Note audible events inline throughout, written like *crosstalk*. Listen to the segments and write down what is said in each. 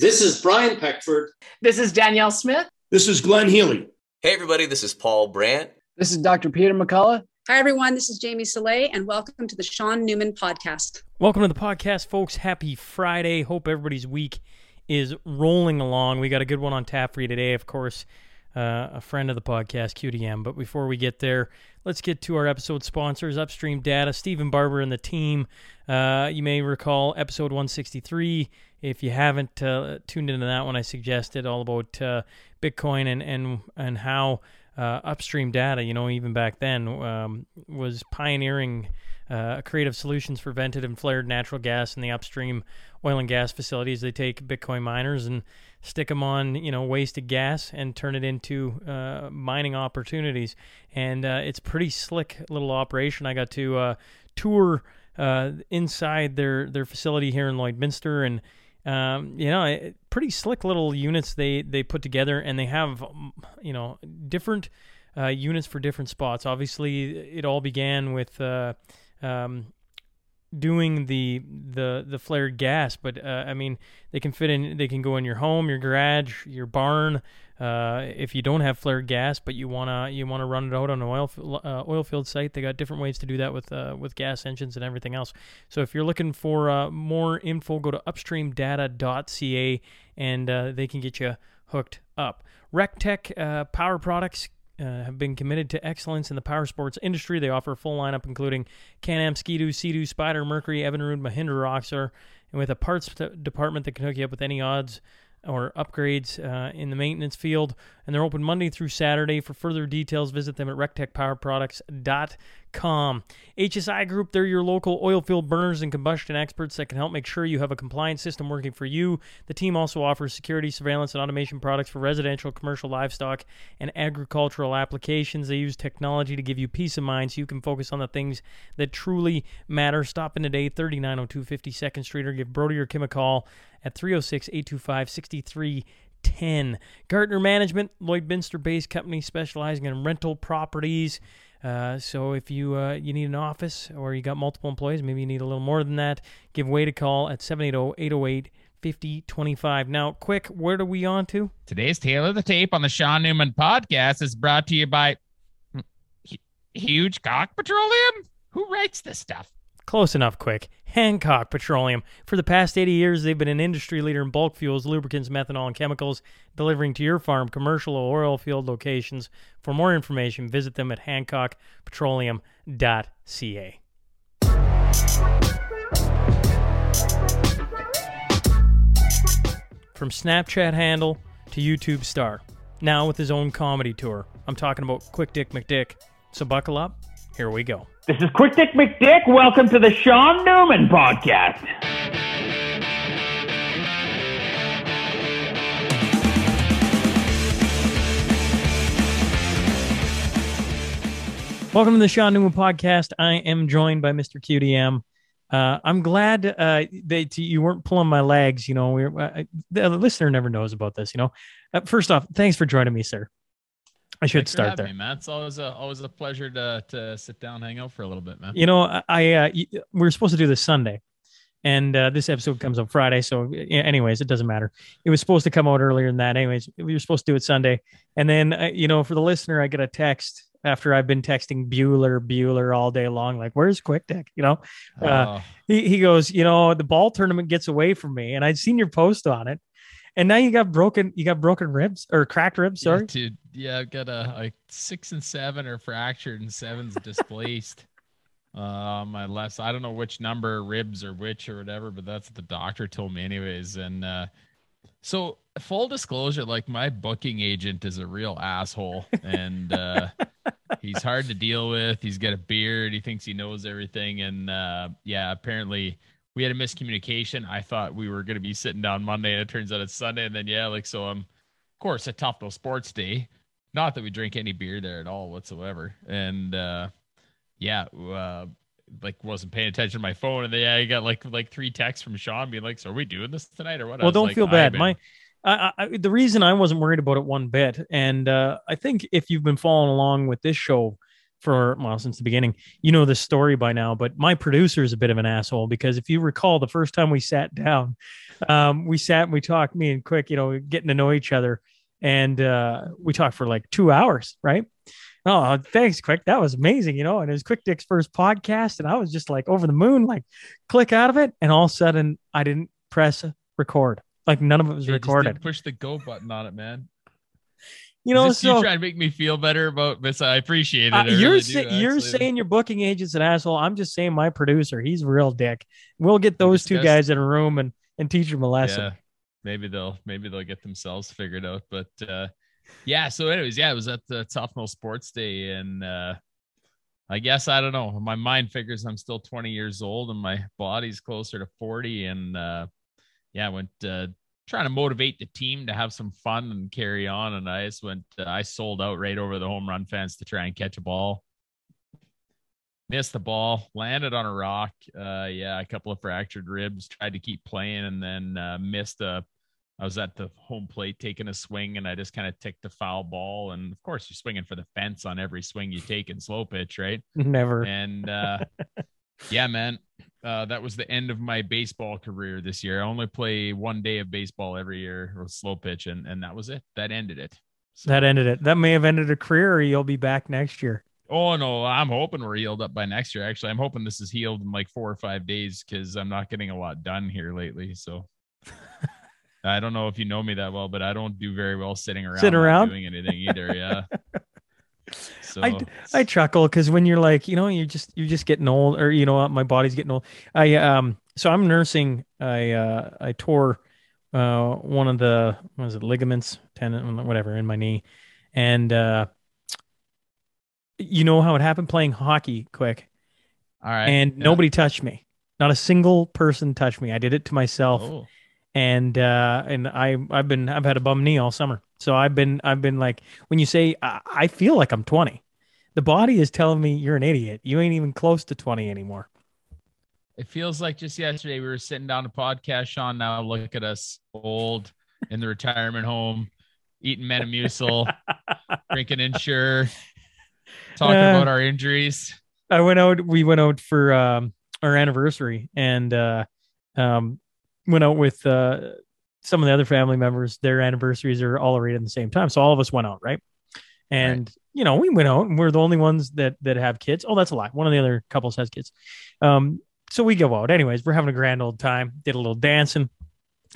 This is Brian Peckford. This is Danielle Smith. This is Glenn Healy. Hey, everybody, this is Paul Brandt. This is Dr. Peter McCullough. Hi, everyone. This is Jamie Salé, and welcome to the Sean Newman podcast. Welcome to the podcast, folks. Happy Friday. Hope everybody's week is rolling along. We got a good one on tap for you today, of course. Uh, a friend of the podcast, QDM. But before we get there, let's get to our episode sponsors, Upstream Data, Stephen Barbour and the team. Uh, you may recall episode 163. If you haven't uh, tuned into that one, I suggested all about uh, Bitcoin and and and how uh, Upstream Data, you know, even back then, um, was pioneering uh, creative solutions for vented and flared natural gas in the upstream oil and gas facilities. They take Bitcoin miners and stick them on, you know, wasted gas and turn it into uh, mining opportunities. And it's pretty slick little operation. I got to tour uh, inside their their facility here in Lloydminster and. Um, you know, pretty slick little units they, they put together, and they have, you know, different uh, units for different spots. Obviously, it all began with uh, um, doing the the the flared gas, but uh, I mean they can fit in. They can go in your home, your garage, your barn. Uh, if you don't have flared gas, but you wanna you wanna run it out on an oil uh, oil field site, they got different ways to do that with uh, with gas engines and everything else. So if you're looking for uh, more info, go to upstreamdata.ca and uh, they can get you hooked up. RecTech Power Products uh, have been committed to excellence in the power sports industry. They offer a full lineup including Can-Am, Ski-Doo, Sea-Doo, Spyder, Mercury, Evinrude, Mahindra, Rockstar, and with a parts department that can hook you up with any odds or upgrades uh, in the maintenance field. And they're open Monday through Saturday. For further details, visit them at rectechpowerproducts.com Com. HSI Group, they're your local oil field burners and combustion experts that can help make sure you have a compliance system working for you. The team also offers security, surveillance, and automation products for residential, commercial, livestock, and agricultural applications. They use technology to give you peace of mind so you can focus on the things that truly matter. Stop in today, 3902 52nd Street, or give Brody or Kim a call at 306 825 6310. Gartner Management, Lloydminster based company specializing in rental properties. Uh, so if you uh, you need an office or you got multiple employees, maybe you need a little more than that, give Wade a call at 780-808-5025. Now, quick, where are we on to? Today's Tale of the Tape on the Sean Newman podcast is brought to you by Huge Cock Petroleum. Who writes this stuff? Close enough, quick. Hancock Petroleum. For the past 80 years, they've been an industry leader in bulk fuels, lubricants, methanol, and chemicals, delivering to your farm, commercial, or oil field locations. For more information, visit them at hancockpetroleum.ca. From Snapchat handle to YouTube star, now with his own comedy tour. I'm talking about Quick Dick McDick. So buckle up. Here we go. This is Quick Dick McDick. Welcome to the Sean Newman podcast. Welcome to the Sean Newman podcast. I am joined by Mr. QDM. Uh, I'm glad uh, that you weren't pulling my legs. You know, we're, uh, the listener never knows about this. You know, uh, first off, thanks for joining me, sir. I should Thanks start there, me, man. It's always a always a pleasure to to sit down, hang out for a little bit, man. You know, I uh, we are supposed to do this Sunday, and uh, this episode comes on Friday. So, anyways, it doesn't matter. It was supposed to come out earlier than that. Anyways, we were supposed to do it Sunday, and then uh, you know, for the listener, I get a text after I've been texting Bueller, Bueller all day long, like, "Where's Quick Dick?" You know, uh, oh. he he goes, you know, the ball tournament gets away from me, and I'd seen your post on it, and now you got broken, you got broken ribs or cracked ribs. Sorry, yeah, dude. Yeah, I've got a like six and seven are fractured and seven's displaced. *laughs* uh, my left. I don't know which number ribs or which or whatever, but that's what the doctor told me, anyways. And uh, so, full disclosure, like my booking agent is a real asshole, and uh, *laughs* he's hard to deal with. He's got a beard. He thinks he knows everything, and uh, yeah, apparently we had a miscommunication. I thought we were going to be sitting down Monday, and it turns out it's Sunday. And then yeah, like so, I'm of course a Tuffnell Sports Day. Not that we drink any beer there at all whatsoever. And uh, yeah, uh, like wasn't paying attention to my phone, and then yeah, I got like like three texts from Sean being like, "So are we doing this tonight or what?" Well, don't like, feel bad. My I, I, the reason I wasn't worried about it one bit, and uh, I think if you've been following along with this show for well since the beginning. You know the story by now, but my producer is a bit of an asshole because if you recall, the first time we sat down, um, we sat and we talked, me and Quick, you know, getting to know each other, and uh, we talked for like two hours, right? Oh, thanks, Quick. That was amazing, you know. And it was Quick Dick's first podcast, and I was just like over the moon, like click out of it, and all of a sudden I didn't press record. Like none of it was Yeah, recorded. Push the go button on it, man. You know, so you trying to make me feel better about this. I appreciate it. Uh, I you're really sa- you're saying your booking agent's an asshole. I'm just saying my producer, he's a real dick. We'll get those two guys in a room and and teach them a lesson. Yeah, maybe they'll maybe they'll get themselves figured out. But uh, yeah. So, anyways, yeah, it was at the Tuffnell Sports Day, and uh, I guess I don't know. My mind figures I'm still 20 years old, and my body's closer to 40. And uh, yeah, I went uh, trying to motivate the team to have some fun and carry on. And I just went. Uh, I sold out right over the home run fence to try and catch a ball. Missed the ball, landed on a rock. Uh, yeah, a couple of fractured ribs. Tried to keep playing, and then uh, missed a. I was at the home plate taking a swing, and I just kind of ticked a foul ball. And of course, you're swinging for the fence on every swing you take in slow pitch, right? *laughs* Never. And uh, *laughs* yeah, man, uh, that was the end of my baseball career this year. I only play one day of baseball every year or slow pitch, and and that was it. That ended it. So- That ended it. That may have ended a career, or you'll be back next year. Oh no, I'm hoping we're healed up by next year. Actually, I'm hoping this is healed in like four or five days because I'm not getting a lot done here lately. So *laughs* I don't know if you know me that well, but I don't do very well sitting around, Sitting around? doing anything either. Yeah. *laughs* So I, I chuckle because when you're like, you know, you're just you're just getting old, or you know what, my body's getting old. I um, so I'm nursing. I uh, I tore uh one of the what was it ligaments, tendon, whatever, in my knee, and uh, you know how it happened playing hockey, quick, all right, and yeah. nobody touched me. Not a single person touched me. I did it to myself. Oh, and uh and i i've been i've had a bum knee all summer so i've been i've been like when you say i, I feel like i'm 20 the body is telling me you're an idiot you ain't even close to 20 anymore it feels like just yesterday we were sitting down to podcast. Sean, now look at us, old in the retirement home, eating Metamucil, *laughs* drinking Ensure, talking Uh, about our injuries. i went out we went out for um our anniversary and uh um went out with uh some of the other family members their anniversaries are all right at the same time. So all of us went out right? And you know we went out and we're the only ones that that have kids. Oh that's a lie. One of the other couples has kids. Um so we go out. Anyways we're having a grand old time. Did a little dancing.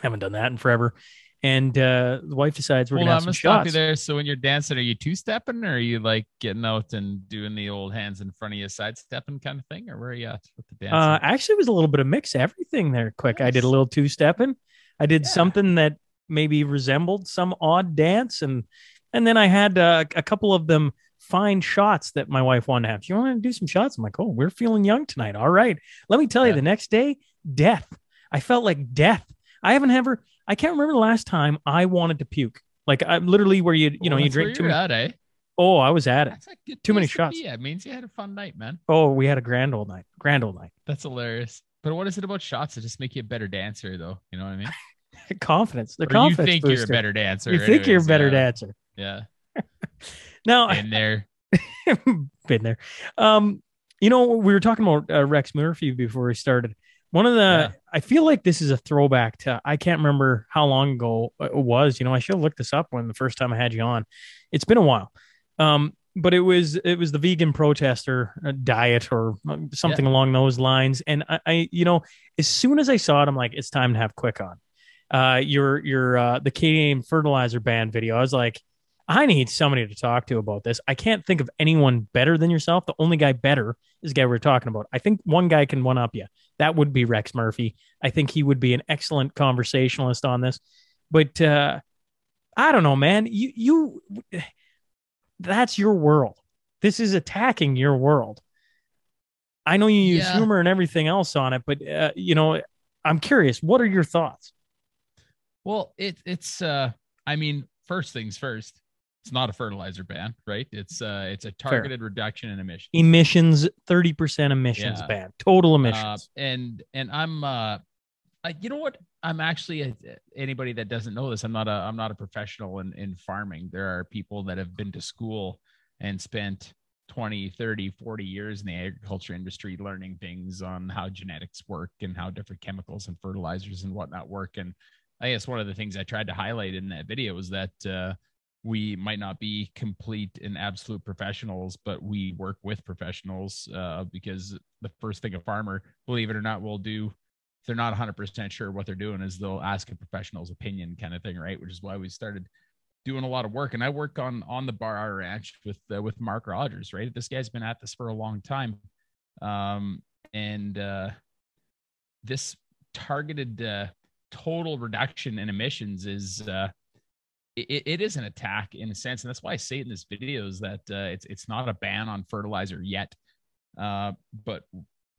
Haven't done that in forever. And uh the wife decides we're Hold gonna on, have I'm some stop you shots. there. So when you're dancing, are you two stepping or are you like getting out and doing the old hands in front of you side stepping kind of thing? Or where are you at with the dancing? Uh, actually, it was a little bit of mix. Everything there. Quick, I did a little two stepping. I did Yeah. something that maybe resembled some odd dance, and and then I had uh, a couple of them fine shots that my wife wanted to have. You want to do some shots? I'm like, oh, we're feeling young tonight. All right. Let me tell you, the next day, death. I felt like death. I haven't ever. I can't remember the last time I wanted to puke. Like I'm literally where you you know Oh, you drink too at, eh? Oh, I was at it. That's a good Too many shots. Yeah. It means you had a fun night, man. Oh, we had a grand old night. Grand old night. That's hilarious. But what is it about shots that just make you a better dancer, though? You know what I mean? *laughs* confidence. The Or you confidence think you're a better dancer. You think you're a better yeah. dancer. Yeah. *laughs* Now, In there. *laughs* been there. Um, you know, we were talking about uh, Rex Murphy before we started. One of the, Yeah. I feel like this is a throwback to, I can't remember how long ago it was. You know, I should have looked this up when the first time I had you on. It's been a while. Um, but it was it was the vegan protester uh, diet or uh, something along those lines. And I, I, you know, as soon as I saw it, I'm like, it's time to have Quick on. Uh, your your uh, the Canadian fertilizer ban video. I was like, I need somebody to talk to about this. I can't think of anyone better than yourself. The only guy better is the guy we're talking about. I think one guy can one up you. That would be Rex Murphy. I think he would be an excellent conversationalist on this. But uh, I don't know, man. You you that's your world. This is attacking your world. I know you use Yeah. humor and everything else on it, but uh, you know, I'm curious. What are your thoughts? Well, it it's uh I mean, first things first, it's not a fertilizer ban, right? It's uh it's a targeted reduction in emissions. Emissions, thirty percent emissions Yeah. ban, total Uh, emissions. and and I'm uh I, you know what? I'm actually a, anybody that doesn't know this. I'm not a I'm not a professional in in farming. There are people that have been to school and spent 20, 30, 40 years in the agriculture industry learning things on how genetics work and how different chemicals and fertilizers and whatnot work. And I guess one of the things I tried to highlight in that video was that uh, we might not be complete and absolute professionals, but we work with professionals uh, because the first thing a farmer, believe it or not, will do if they're not 100% sure what they're doing is they'll ask a professional's opinion kind of thing, right? Which is why we started doing a lot of work. And I work on on the bar ranch with uh, with Mark Rogers, right? This guy's been at this for a long time, um, and uh, this targeted uh, total reduction in emissions is uh, it, it is an attack in a sense, and that's why I say in this video is that uh, it's it's not a ban on fertilizer yet, uh, but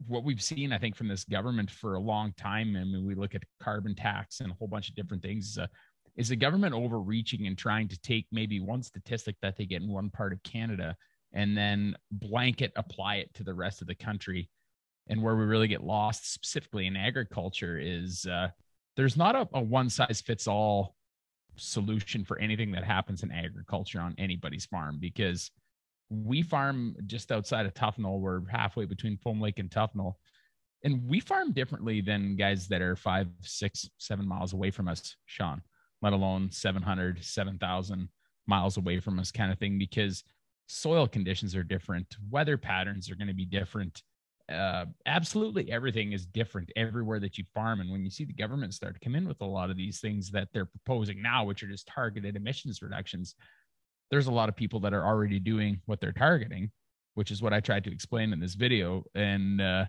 what we've seen, I think, from this government for a long time, I mean, we look at carbon tax and a whole bunch of different things. Uh, is the government overreaching and trying to take maybe one statistic that they get in one part of Canada and then blanket apply it to the rest of the country? And where we really get lost, specifically in agriculture, is uh, there's not a, a one size fits all solution for anything that happens in agriculture on anybody's farm because we farm just outside of Tuffnell. We're halfway between Foam Lake and Tuffnell. And we farm differently than guys that are five, six, seven miles away from us, Sean, let alone 700, 7,000 miles away from us, kind of thing, because soil conditions are different. Weather patterns are going to be different. Uh, absolutely everything is different everywhere that you farm. And when you see the government start to come in with a lot of these things that they're proposing now, which are just targeted emissions reductions, there's a lot of people that are already doing what they're targeting, which is what I tried to explain in this video. And uh,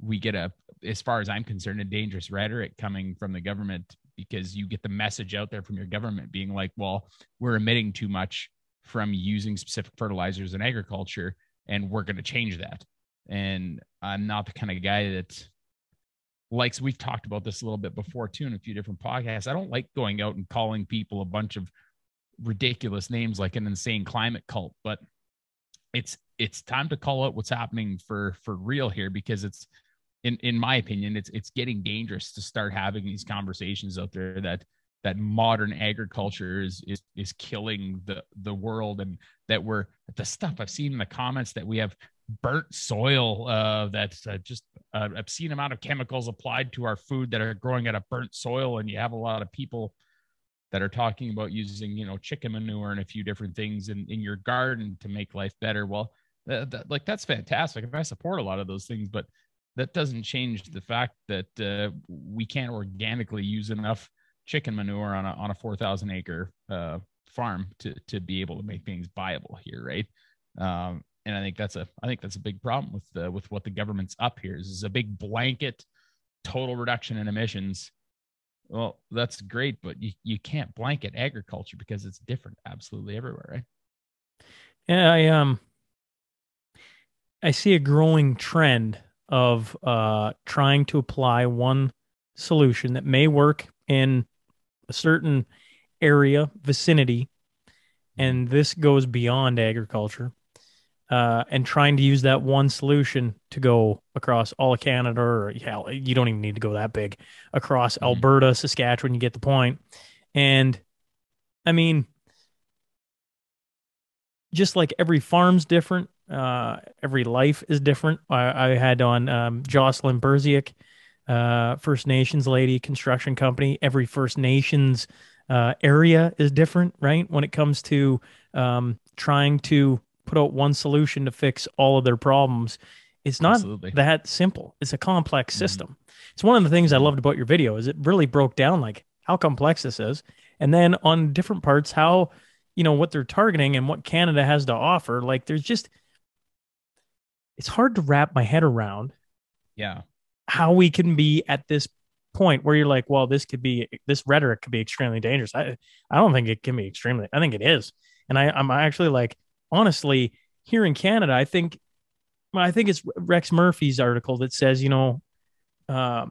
we get a, as far as I'm concerned, a dangerous rhetoric coming from the government because you get the message out there from your government being like, well, we're emitting too much from using specific fertilizers in agriculture, and we're going to change that. And I'm not the kind of guy that likes, we've talked about this a little bit before too in a few different podcasts. I don't like going out and calling people a bunch of ridiculous names like an insane climate cult, but it's it's time to call out what's happening for for real here because it's in in my opinion it's it's getting dangerous to start having these conversations out there that that modern agriculture is is is killing the the world and that we're the stuff I've seen in the comments that we have burnt soil uh, that's uh, just an obscene amount of chemicals applied to our food that are growing at a burnt soil and you have a lot of people that are talking about using you know chicken manure and a few different things in, in your garden to make life better. Well like that's fantastic and i support a lot of those things but that doesn't change the fact that uh, we can't organically use enough chicken manure on a, on a 4000 acre uh, farm to, to be able to make things viable here right? Um, and i think that's a i think that's a big problem with the, with what the government's up here is, is a big blanket total reduction in emissions. Well, that's great, but you, you can't blanket agriculture because it's different absolutely everywhere, right? Yeah, I um I see a growing trend of uh trying to apply one solution that may work in a certain area, vicinity, and this goes beyond agriculture uh, and trying to use that one solution to go across all of Canada, or hell, you don't even need to go that big across mm-hmm. Alberta, Saskatchewan. You get the point. And I mean, just like every farm's different, uh, every life is different. I, I had on um, Jocelyn Berziak, uh, First Nations lady, construction company. Every First Nations uh, area is different, right? When it comes to um, trying to put out one solution to fix all of their problems. It's not Absolutely. that simple. It's a complex mm-hmm. system. Mm-hmm. It's one of the things I loved about your video is it really broke down like how complex this is, and then on different parts how you know what they're targeting and what Canada has to offer. Like there's just it's hard to wrap my head around. Yeah. How we can be at this point where you're like, well, this could be this rhetoric could be extremely dangerous. I I don't think it can be extremely. I think it is, and I I'm actually like honestly, here in Canada, I think, I think it's Rex Murphy's article that says, you know, uh,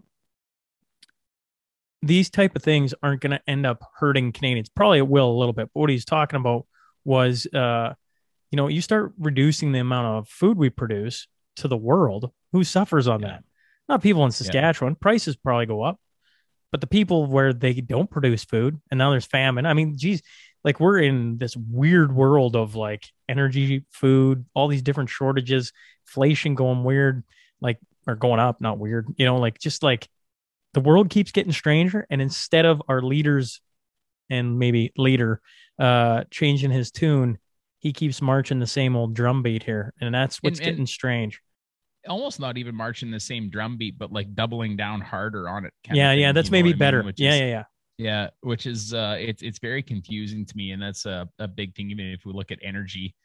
these type of things aren't going to end up hurting Canadians. Probably it will a little bit, but what he's talking about was, uh, you know, you start reducing the amount of food we produce to the world. Who suffers on yeah. that? Not people in Saskatchewan. Yeah. Prices probably go up, but the people where they don't produce food and now there's famine. I mean, geez, like we're in this weird world of like energy, food, all these different shortages, inflation going weird, like or going up, not weird, you know, like just like the world keeps getting stranger. And instead of our leaders and maybe leader uh changing his tune, he keeps marching the same old drum beat here. And that's what's And- and- getting strange. almost not even marching the same drum beat, but like doubling down harder on it. Yeah, yeah, that's maybe what I mean? better. Yeah, yeah, yeah. Yeah, which is uh it's it's very confusing to me, and that's a, a big thing. Even if we look at energy,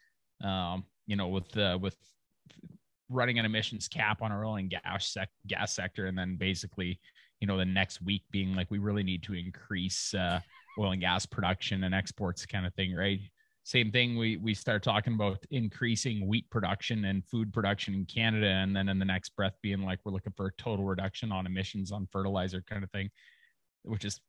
um, you know, with uh, with running an emissions cap on our oil and gas sec- gas sector, and then basically, you know, the next week being like we really need to increase uh, oil and gas production and exports, kind of thing, right? Same thing. We we start talking about increasing wheat production and food production in Canada, and then in the next breath being like we're looking for a total reduction on emissions on fertilizer, kind of thing, which is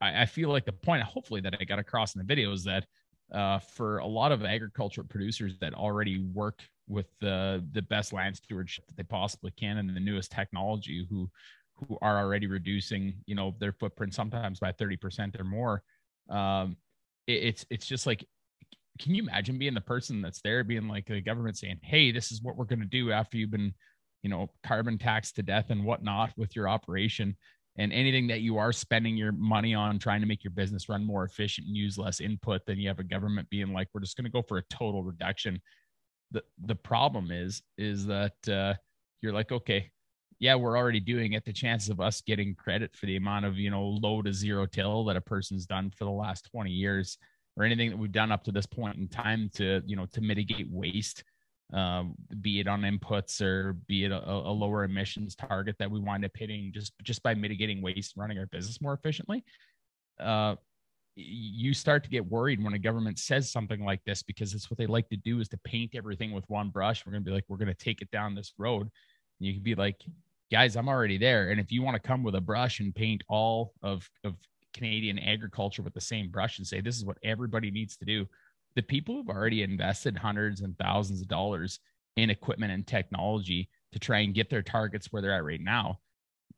I, I feel like the point, hopefully, that I got across in the video is that uh, for a lot of agricultural producers that already work with the the best land stewardship that they possibly can and the newest technology, who who are already reducing, you know, their footprint sometimes by thirty percent or more. Um, it, it's it's just like, can you imagine being the person that's there, being like the government saying, "Hey, this is what we're going to do after you've been, you know, carbon taxed to death and whatnot with your operation." And anything that you are spending your money on trying to make your business run more efficient and use less input then you have a government being like we're just going to go for a total reduction. The the problem is is that uh, you're like okay yeah we're already doing it. The chances of us getting credit for the amount of you know low to zero till that a person's done for the last 20 years or anything that we've done up to this point in time to you know to mitigate waste um, be it on inputs or be it a, a lower emissions target that we wind up hitting just just by mitigating waste and running our business more efficiently uh, you start to get worried when a government says something like this because it's what they like to do is to paint everything with one brush. We're going to be like we're going to take it down this road. And you can be like guys i'm already there. And if you want to come with a brush and paint all of of canadian agriculture with the same brush and say this is what everybody needs to do the people who've already invested hundreds and thousands of dollars in equipment and technology to try and get their targets where they're at right now,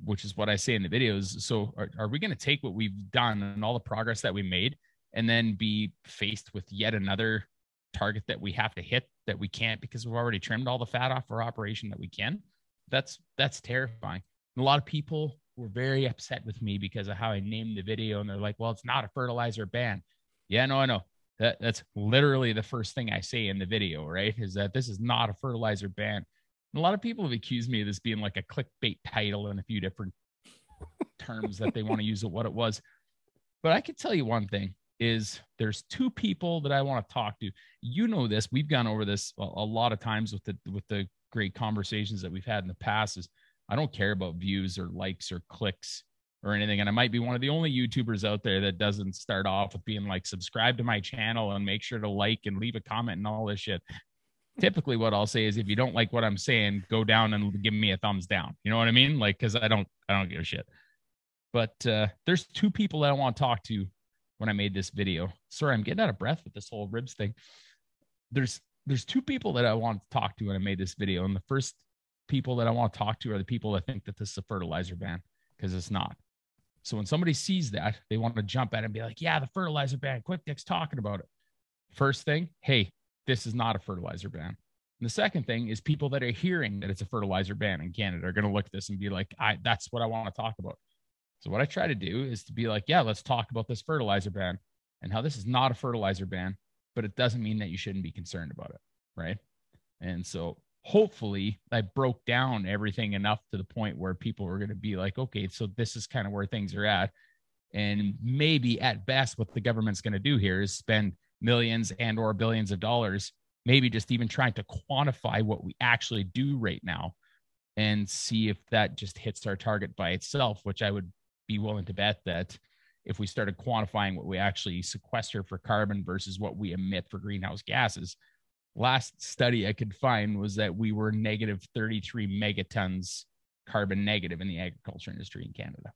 which is what I say in the videos. So, are, are we going to take what we've done and all the progress that we made and then be faced with yet another target that we have to hit that we can't because we've already trimmed all the fat off our operation that we can? That's that's terrifying. And a lot of people were very upset with me because of how I named the video, and they're like, "Well, it's not a fertilizer ban." Yeah, no, I know that that's literally the first thing I say in the video, right? Is that this is not a fertilizer ban. And a lot of people have accused me of this being like a clickbait title and a few different terms that they want to use of what it was. But I can tell you one thing is there's two people that I want to talk to. You know this. We've gone over this a, a lot of times with the with the great conversations that we've had in the past is I don't care about views or likes or clicks or anything. And I might be one of the only YouTubers out there that doesn't start off with being like, subscribe to my channel and make sure to like and leave a comment and all this shit. Typically, what I'll say is, if you don't like what I'm saying, go down and give me a thumbs down. You know what I mean? Like, because I don't, I don't give a shit. But uh, there's two people that I want to talk to when I made this video. Sorry, I'm getting out of breath with this whole ribs thing. There's, there's two people that I want to talk to when I made this video, and the first people that I want to talk to are the people that think that this is a fertilizer ban because it's not. So when somebody sees that, they want to jump at it and be like, yeah, the fertilizer ban, Quick Dick's talking about it. First thing, hey, this is not a fertilizer ban. And the second thing is people that are hearing that it's a fertilizer ban in Canada are going to look at this and be like, I that's what I want to talk about. So what I try to do is to be like, yeah, let's talk about this fertilizer ban and how this is not a fertilizer ban, but it doesn't mean that you shouldn't be concerned about it, right? And so hopefully I broke down everything enough to the point where people were going to be like, okay, so this is kind of where things are at. And maybe at best, what the government's going to do here is spend millions and or billions of dollars, maybe just even trying to quantify what we actually do right now and see if that just hits our target by itself, which I would be willing to bet that if we started quantifying what we actually sequester for carbon versus what we emit for greenhouse gases, last study I could find was that we were negative 33 megatons carbon negative in the agriculture industry in Canada.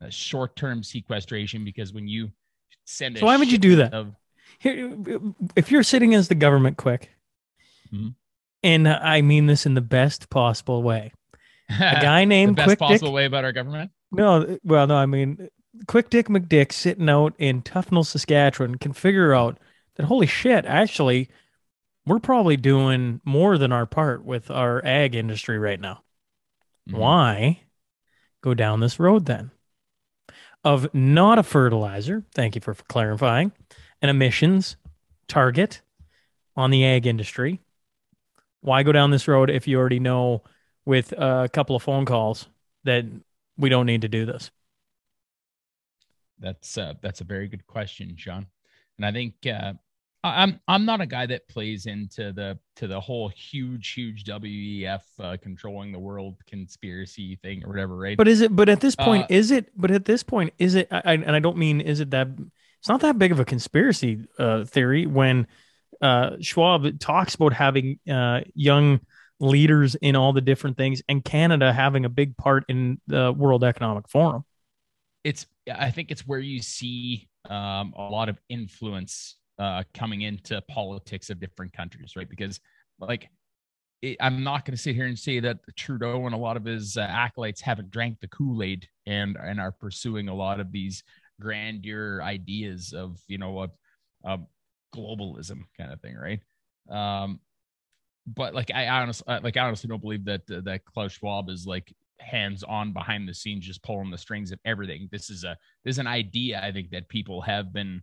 A short-term sequestration because when you send So why would you do that? Of, Here, if you're sitting as the government, quick, Mhm. and I mean this in the best possible way, a *laughs* guy named the best Quick possible Dick. way about our government. No, well, no, I mean Quick Dick McDick sitting out in Tuffnell, Saskatchewan can figure out that holy shit, actually, we're probably doing more than our part with our ag industry right now. Mhm. Why go down this road then? Of not a fertilizer, thank you for clarifying, an emissions target on the ag industry. Why go down this road if you already know with a couple of phone calls that we don't need to do this? That's uh, that's a very good question, Sean. And I think uh, I'm I'm not a guy that plays into the to the whole huge huge WEF uh, controlling the world conspiracy thing or whatever, right? But is it? But at this point, Uh, is it? But at this point, is it? I, and I don't mean is it that? It's not that big of a conspiracy uh, theory when uh, Schwab talks about having uh, young leaders in all the different things, and Canada having a big part in the World Economic Forum. it's I think it's where you see um, a lot of influence uh, coming into politics of different countries, right? Because like it, I'm not going to sit here and say that Trudeau and a lot of his uh, acolytes haven't drank the Kool Aid and and are pursuing a lot of these grandeur ideas of you know a, of globalism kind of thing, right? Um, but like I honestly like I honestly don't believe that uh, that Klaus Schwab is like hands on behind the scenes just pulling the strings of everything. This is a this is an idea I think that people have been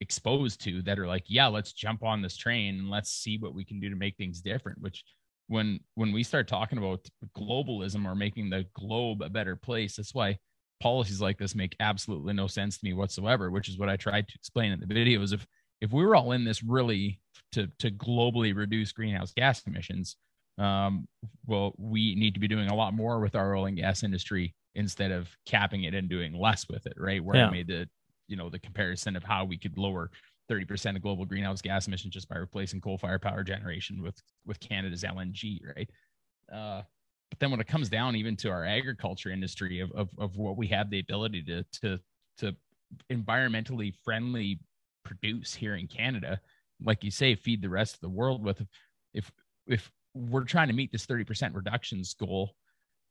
exposed to that are like, yeah, let's jump on this train and let's see what we can do to make things different. Which when when we start talking about globalism or making the globe a better place, that's why policies like this make absolutely no sense to me whatsoever, which is what I tried to explain in the video is if if we were all in this really to to globally reduce greenhouse gas emissions, um, well, we need to be doing a lot more with our oil and gas industry instead of capping it and doing less with it, right? Where Yeah. I made the you know the comparison of how we could lower 30% of global greenhouse gas emissions just by replacing coal-fired power generation with with Canada's LNG, right? Uh, but then when it comes down even to our agriculture industry of, of, of what we have the ability to to to environmentally friendly produce here in Canada, like you say, feed the rest of the world with if if we're trying to meet this 30% reductions goal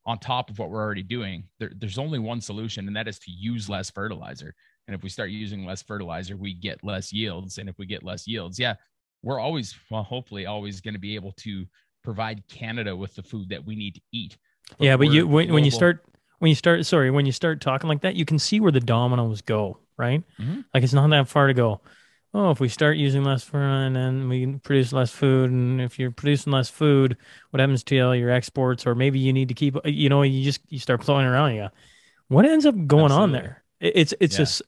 on top of what we're already doing, there, there's only one solution, and that is to use less fertilizer. And if we start using less fertilizer, we get less yields. And if we get less yields, yeah, we're always, well, hopefully, always going to be able to provide Canada with the food that we need to eat. yeah, but you when, when you start when you start sorry when you start talking like that, you can see where the dominoes go, right? Mhm. Like it's not that far to go. Oh, if we start using less food and then we produce less food, and if you're producing less food, what happens to all your exports? Or maybe you need to keep, you know, you just you start throwing around. Yeah, what ends up going on there? It's it's Yeah. just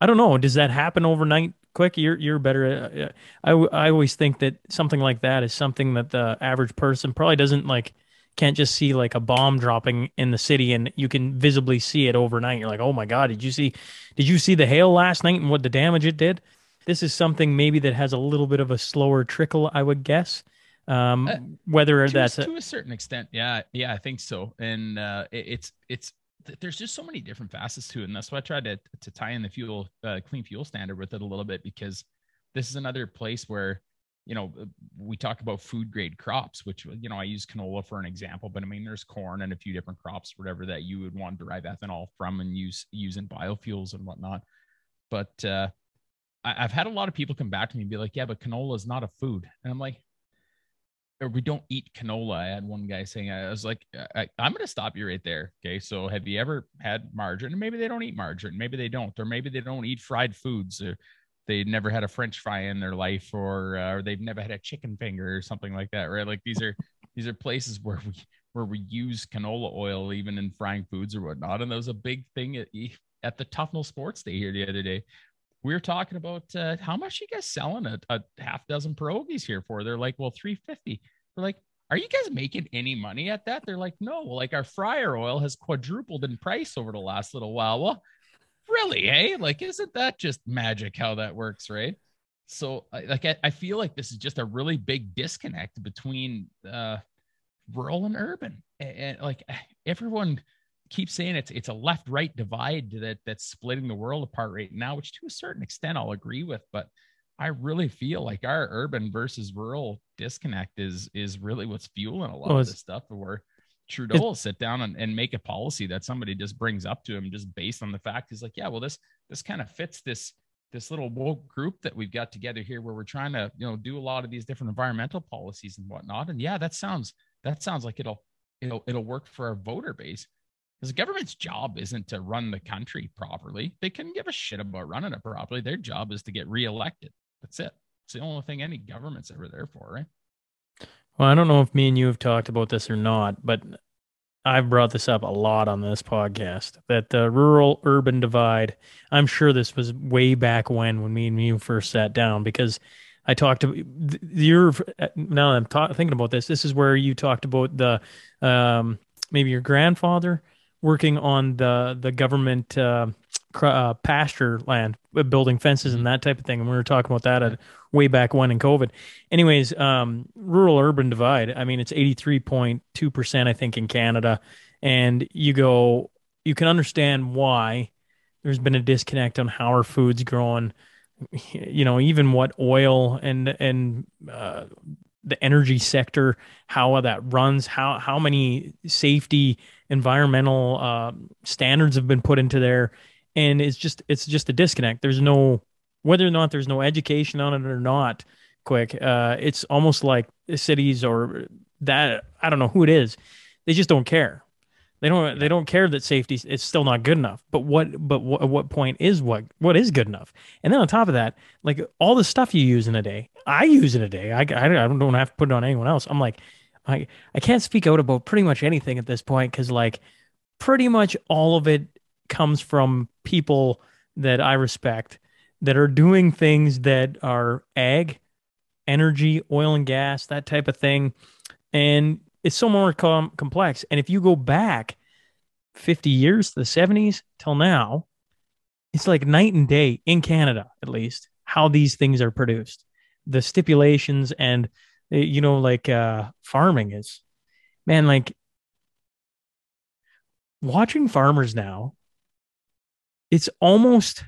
I don't know. Does that happen overnight? Quick, you're you're better. I uh, I I always think that something like that is something that the average person probably doesn't like. Can't just see like a bomb dropping in the city and you can visibly see it overnight. You're like, oh my god, did you see? Did you see the hail last night and what the damage it did? This is something maybe that has a little bit of a slower trickle, I would guess. Um, Uh, whether to, that's a, a, to a certain extent yeah yeah i think so and uh it- it's it's th- there's just so many different facets to it and that's why i tried to to tie in the fuel uh, clean fuel standard with it a little bit because this is another place where you know uh, we talk about food grade crops which you know i use canola for an example but i mean there's corn and a few different crops whatever that you would want to derive ethanol from and use in biofuels and whatnot but uh I, I've had a lot of people come back to me and be like, yeah, but canola is not a food. And I'm like, or we don't eat canola. I had one guy saying, I was like, I, I'm going to stop you right there. Okay. So have you ever had margarine? Maybe they don't eat margarine. Maybe they don't, or maybe they don't eat fried foods. Or they never had a French fry in their life, or, uh, or they've never had a chicken finger or something like that. Right. Like these are, *laughs* these are places where we, where we use canola oil even in frying foods or whatnot. And that was a big thing at, at the Tuffnell Sports Day here the other day we were talking about uh, how much you guys selling a, a half dozen pierogies here for. They're like, well, 350. We're like, are you guys making any money at that? They're like, no, like our fryer oil has quadrupled in price over the last little while. Well, really, hey, like, isn't that just magic how that works, right? So, like, I, I feel like this is just a really big disconnect between uh, rural and urban, and, and like *sighs* everyone keeps saying it's it's a left right divide that that's splitting the world apart right now, which to a certain extent I'll agree with, but I really feel like our urban versus rural disconnect is is really what's fueling a lot Well, of this stuff. Where Trudeau will sit down and, and make a policy that somebody just brings up to him just based on the fact he's like, yeah, well, this this kind of fits this this little woke group that we've got together here where we're trying to, you know, do a lot of these different environmental policies and whatnot. And yeah, that sounds that sounds like it'll it'll it'll work for our voter base. Because the government's job isn't to run the country properly. They can give a shit about running it properly. Their job is to get reelected. That's it. It's the only thing any government's ever there for, right? Well, I don't know if me and you have talked about this or not, but I've brought this up a lot on this podcast that the rural urban divide. I'm sure this was way back when, when me and you first sat down, because I talked to your. Now I'm ta- thinking about this. This is where you talked about the um, maybe your grandfather working on the the government uh, uh, pasture land, uh, building fences and that type of thing. And we were talking about that at way back when in COVID. Anyways, um, rural urban divide. I mean, it's eighty three point two percent, I think, in Canada, and you go, you can understand why there's been a disconnect on how our food's growing. You know, even what oil and and uh, the energy sector, how that runs, how how many safety environmental uh, standards have been put into there, and it's just it's just a disconnect. There's no whether or not there's no education on it or not. Quick, uh, it's almost like cities or that I don't know who it is. They just don't care. They don't. They don't care that safety is still not good enough. But what? But what, what point is what? What is good enough? And then on top of that, like all the stuff you use in a day, I use in a day. I, I, I don't have to put it on anyone else. I'm like, I I can't speak out about pretty much anything at this point because like pretty much all of it comes from people that I respect that are doing things that are ag, energy, oil and gas, that type of thing, and it's so more com- complex. And if you go back 50 years to the 70s till now, it's like night and day in Canada, at least, how these things are produced. The stipulations and you know, like uh, farming is, man, like watching farmers now, it's almost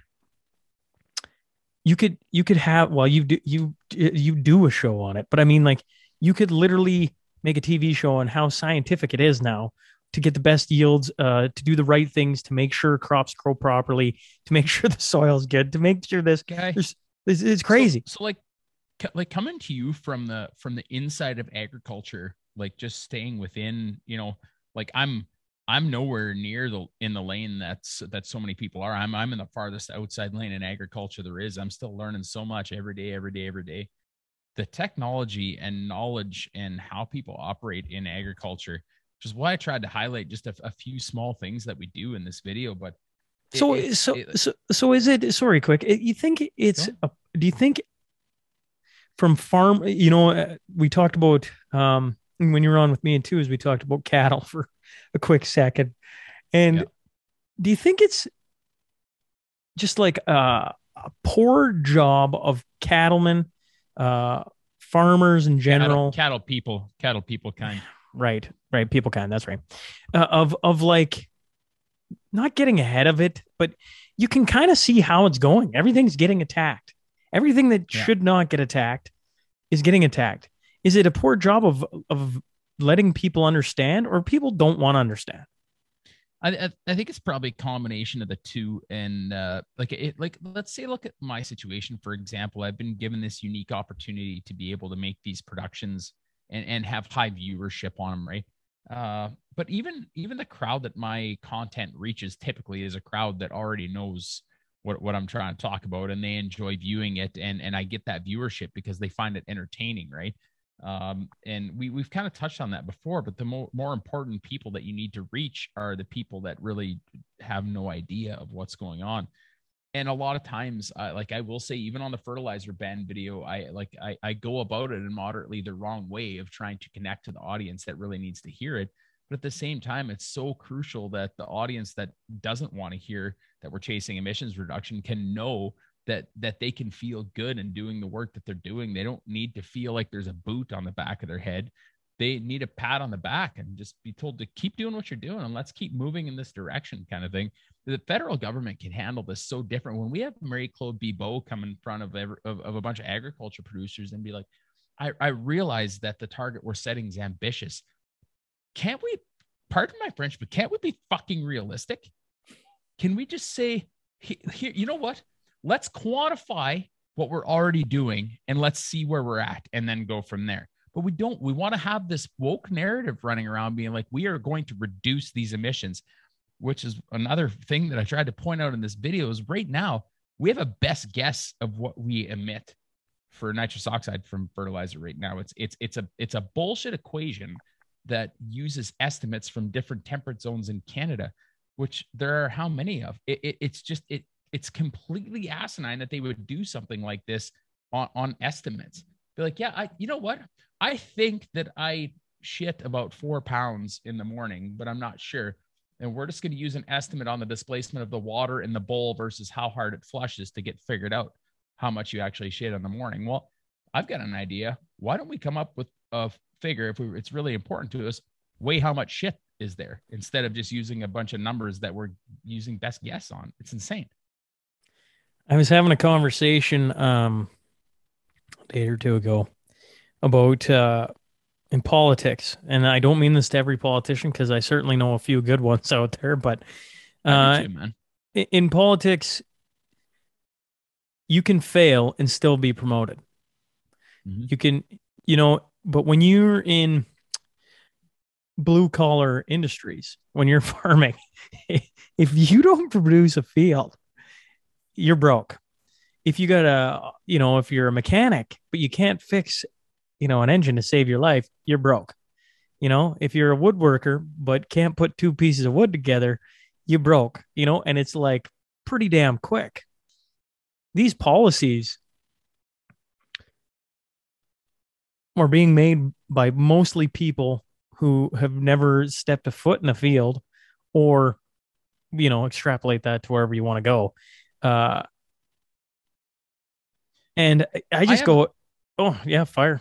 you could you could have well you do you you do a show on it but i mean like you could literally make a tv show on how scientific it is now to get the best yields uh to do the right things to make sure crops grow properly to make *laughs* sure the soil's good to make sure this guy. it's, it's crazy. so, so like like coming to you from the from the inside of agriculture like just staying within you know like i'm i'm nowhere near the in the lane that's that so many people are. I'm i'm in the farthest outside lane in agriculture there is. I'm still learning so much every day every day every day. The technology and knowledge and how people operate in agriculture which is why i tried to highlight just a, a few small things that we do in this video but so it, so, it, so so is it sorry quick you think it's a, do you think from farm you know uh, we talked about um when you were on with me and two is we talked about cattle *laughs* for a quick second. And yeah. do you think it's just like a, a poor job of cattlemen uh farmers in general? cattle, cattle people cattle people kind. Right right. People kind that's right. Uh, of of like not getting ahead of it but you can kind of see how it's going. Everything's getting attacked Everything that yeah. should not get attacked is getting attacked. Is it a poor job of of letting people understand, or people don't want to understand? I, I think it's probably a combination of the two. And uh, like it, like let's say, look at my situation for example. I've been given this unique opportunity to be able to make these productions and and have high viewership on them, right? Uh, but even even the crowd that my content reaches typically is a crowd that already knows what, what I'm trying to talk about and they enjoy viewing it and and I get that viewership because they find it entertaining, right? Um, and we we've kind of touched on that before, but the more more important people that you need to reach are the people that really have no idea of what's going on. And a lot of times, uh, like I will say, even on the fertilizer ban video, I like I, I go about it in moderately the wrong way of trying to connect to the audience that really needs to hear it. But at the same time, it's so crucial that the audience that doesn't want to hear that we're chasing emissions reduction can know that that they can feel good in doing the work that they're doing. They don't need to feel like there's a boot on the back of their head. They need a pat on the back and just be told to keep doing what you're doing and let's keep moving in this direction, kind of thing. The federal government can handle this so different. When we have Marie Claude Bibeau come in front of, every, of, of a bunch of agriculture producers and be like, I, I realize that the target we're setting is ambitious. Can't we pardon my French, but can't we be fucking realistic? Can we just say, here, you know what? Let's quantify what we're already doing and let's see where we're at and then go from there. But we don't, we want to have this woke narrative running around being like, we are going to reduce these emissions, which is another thing that I tried to point out in this video is right now, we have a best guess of what we emit for nitrous oxide from fertilizer right now. It's it's it's a it's a bullshit equation that uses estimates from different temperate zones in Canada, which there are how many of? It, it, it's just it it's completely asinine that they would do something like this on, on estimates. Be like, yeah, I you know what? I think that I shit about four pounds in the morning, but I'm not sure. And we're just going to use an estimate on the displacement of the water in the bowl versus how hard it flushes to get figured out how much you actually shit in the morning. Well, I've got an idea. Why don't we come up with a figure if we, it's really important to us, weigh how much shit is there instead of just using a bunch of numbers that we're using best guess on. It's insane. I was having a conversation um, a day or two ago about uh, in politics, and I don't mean this to every politician because I certainly know a few good ones *laughs* out there, but uh, too, in politics, you can fail and still be promoted. Mm-hmm. You can, you know, but when you're in blue collar industries, when you're *laughs* farming, if you don't produce a field, you're broke. If you got a, you know, if you're a mechanic, but you can't fix, you know, an engine to save your life, you're broke. You know, if you're a woodworker, but can't put two pieces of wood together, you broke, you know, and it's like pretty damn quick these policies are being made by mostly people who have never stepped a foot in a field or you know extrapolate that to wherever you want to go uh and i just I go oh yeah fire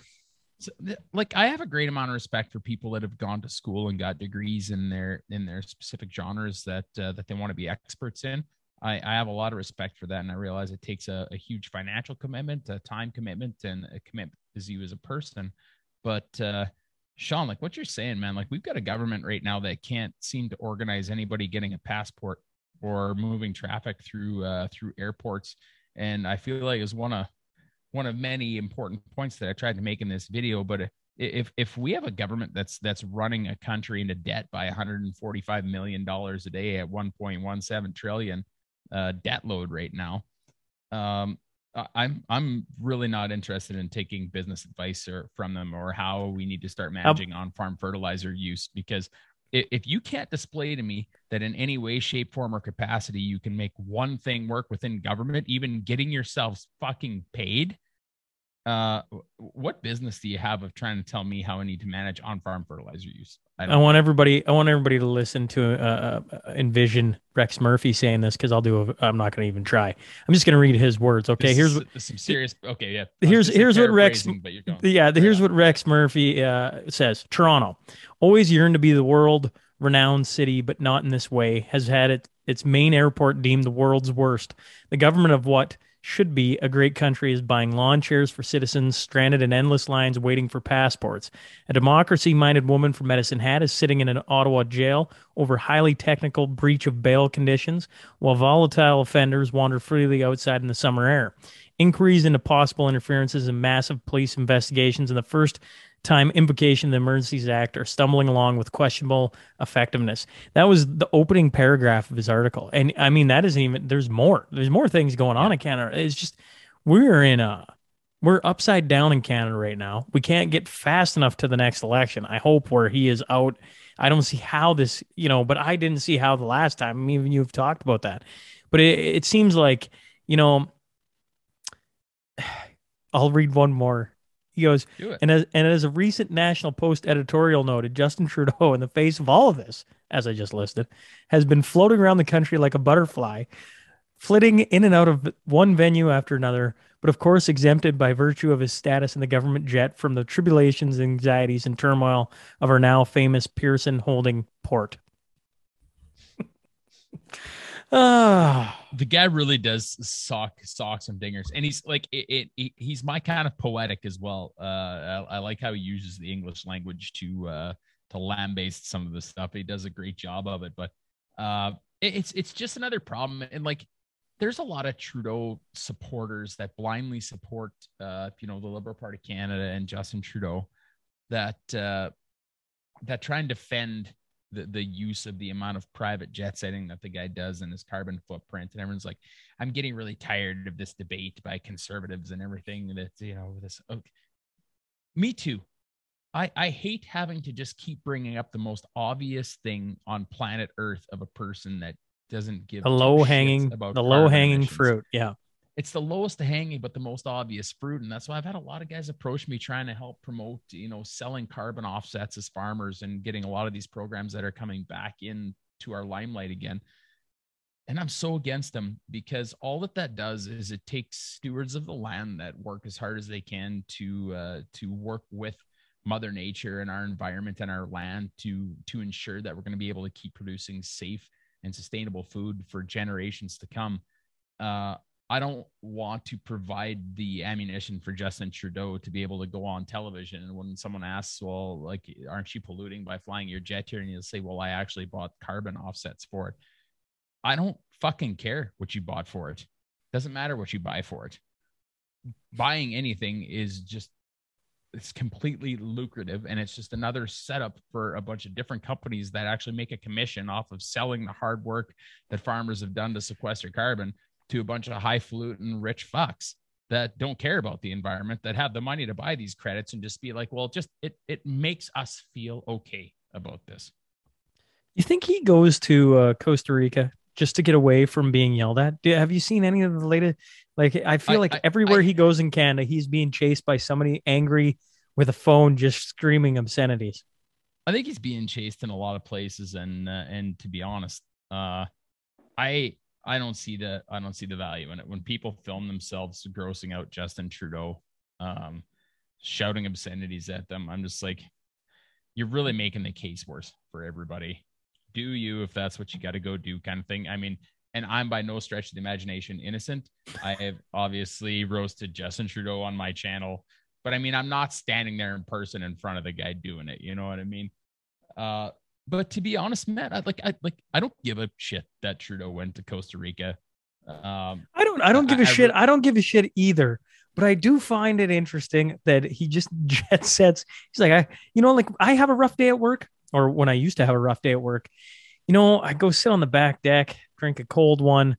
like i have a great amount of respect for people that have gone to school and got degrees in their in their specific genres that uh, that they want to be experts in I, I have a lot of respect for that. And I realize it takes a, a huge financial commitment, a time commitment, and a commitment as you as a person. But uh, Sean, like what you're saying, man, like we've got a government right now that can't seem to organize anybody getting a passport or moving traffic through uh, through airports. And I feel like is one of one of many important points that I tried to make in this video. But if if we have a government that's that's running a country into debt by 145 million dollars a day at 1.17 trillion, uh, debt load right now. Um, I'm I'm really not interested in taking business advice or from them or how we need to start managing on farm fertilizer use because if you can't display to me that in any way, shape, form, or capacity you can make one thing work within government, even getting yourselves fucking paid, uh, what business do you have of trying to tell me how I need to manage on-farm fertilizer use? I, I want everybody. I want everybody to listen to uh, uh envision Rex Murphy saying this because I'll do. A, I'm not going to even try. I'm just going to read his words. Okay, this here's what, some serious. Okay, yeah. Here's here's what Rex. yeah, right here's on. what Rex Murphy uh, says. Toronto, always yearned to be the world renowned city, but not in this way. Has had it, its main airport deemed the world's worst. The government of what should be a great country is buying lawn chairs for citizens stranded in endless lines waiting for passports. A democracy minded woman from Medicine Hat is sitting in an Ottawa jail over highly technical breach of bail conditions, while volatile offenders wander freely outside in the summer air. Inquiries into possible interferences and massive police investigations and the first time invocation of the Emergencies Act are stumbling along with questionable effectiveness. That was the opening paragraph of his article. And I mean, that isn't even, there's more. There's more things going on in Canada. It's just, we're in a, we're upside down in Canada right now. We can't get fast enough to the next election. I hope where he is out. I don't see how this, you know, but I didn't see how the last time. I mean, even you've talked about that. But it, it seems like, you know, *sighs* I'll read one more he goes, and as, and as a recent National Post editorial noted, Justin Trudeau, in the face of all of this, as I just listed, has been floating around the country like a butterfly, flitting in and out of one venue after another, but of course exempted by virtue of his status in the government jet from the tribulations, anxieties, and turmoil of our now famous Pearson holding port. *laughs* Ah, the guy really does sock socks and dingers, and he's like it, it, he's my kind of poetic as well. Uh, I, I, like how he uses the English language to uh, to lambaste some of the stuff. He does a great job of it, but uh, it, it's it's just another problem. And like, there's a lot of Trudeau supporters that blindly support, uh, you know, the Liberal Party of Canada and Justin Trudeau, that uh, that try and defend the, the use of the amount of private jet setting that the guy does and his carbon footprint. And everyone's like, I'm getting really tired of this debate by conservatives and everything that, you know, this. Okay. Me too. I, I hate having to just keep bringing up the most obvious thing on planet Earth of a person that doesn't give The low hanging, about the low hanging emissions fruit. Yeah. It's the lowest hanging but the most obvious fruit and that's why i've had a lot of guys approach me trying to help promote you know selling carbon offsets as farmers and getting a lot of these programs that are coming back in to our limelight again. And i'm so against them because all that that does is it takes stewards of the land that work as hard as they can to uh, to work with mother nature and our environment and our land to to ensure that we're going to be able to keep producing safe and sustainable food for generations to come. Uh, I don't want to provide the ammunition for Justin Trudeau to be able to go on television. And when someone asks, well, like, aren't you polluting by flying your jet here? And you'll say, well, I actually bought carbon offsets for it. I don't fucking care what you bought for it. Doesn't matter what you buy for it. Buying anything is just it's completely lucrative and it's just another setup for a bunch of different companies that actually make a commission off of selling the hard work that farmers have done to sequester carbon to a bunch of highfalutin rich fucks that don't care about the environment that have the money to buy these credits and just be like well just it it makes us feel okay about this You think he goes to uh, Costa Rica just to get away from being yelled at? Do, have you seen any of the latest? Like, I feel I- like I- everywhere I- he goes in Canada, he's being chased by somebody angry with a phone, just screaming obscenities. I think he's being chased in a lot of places, and uh, and to be honest, uh, I I don't see the I don't see the value in it when people film themselves grossing out Justin Trudeau, um, shouting obscenities at them. I'm just like, you're really making the case worse for everybody. Do you if that's what you got to go do, kind of thing. I mean, and I'm by no stretch of the imagination innocent. I have obviously roasted Justin Trudeau on my channel, but I mean, I'm not standing there in person in front of the guy doing it. You know what I mean? Uh, but to be honest, Matt, I like I like I don't give a shit that Trudeau went to Costa Rica. Um, I don't. I don't give a I- I shit. I don't give a shit either. But I do find it interesting that he just *laughs* jet sets. He's like, I, you know, like I have a rough day at work, or when I used to have a rough day at work, you know, I go sit on the back deck, drink a cold one,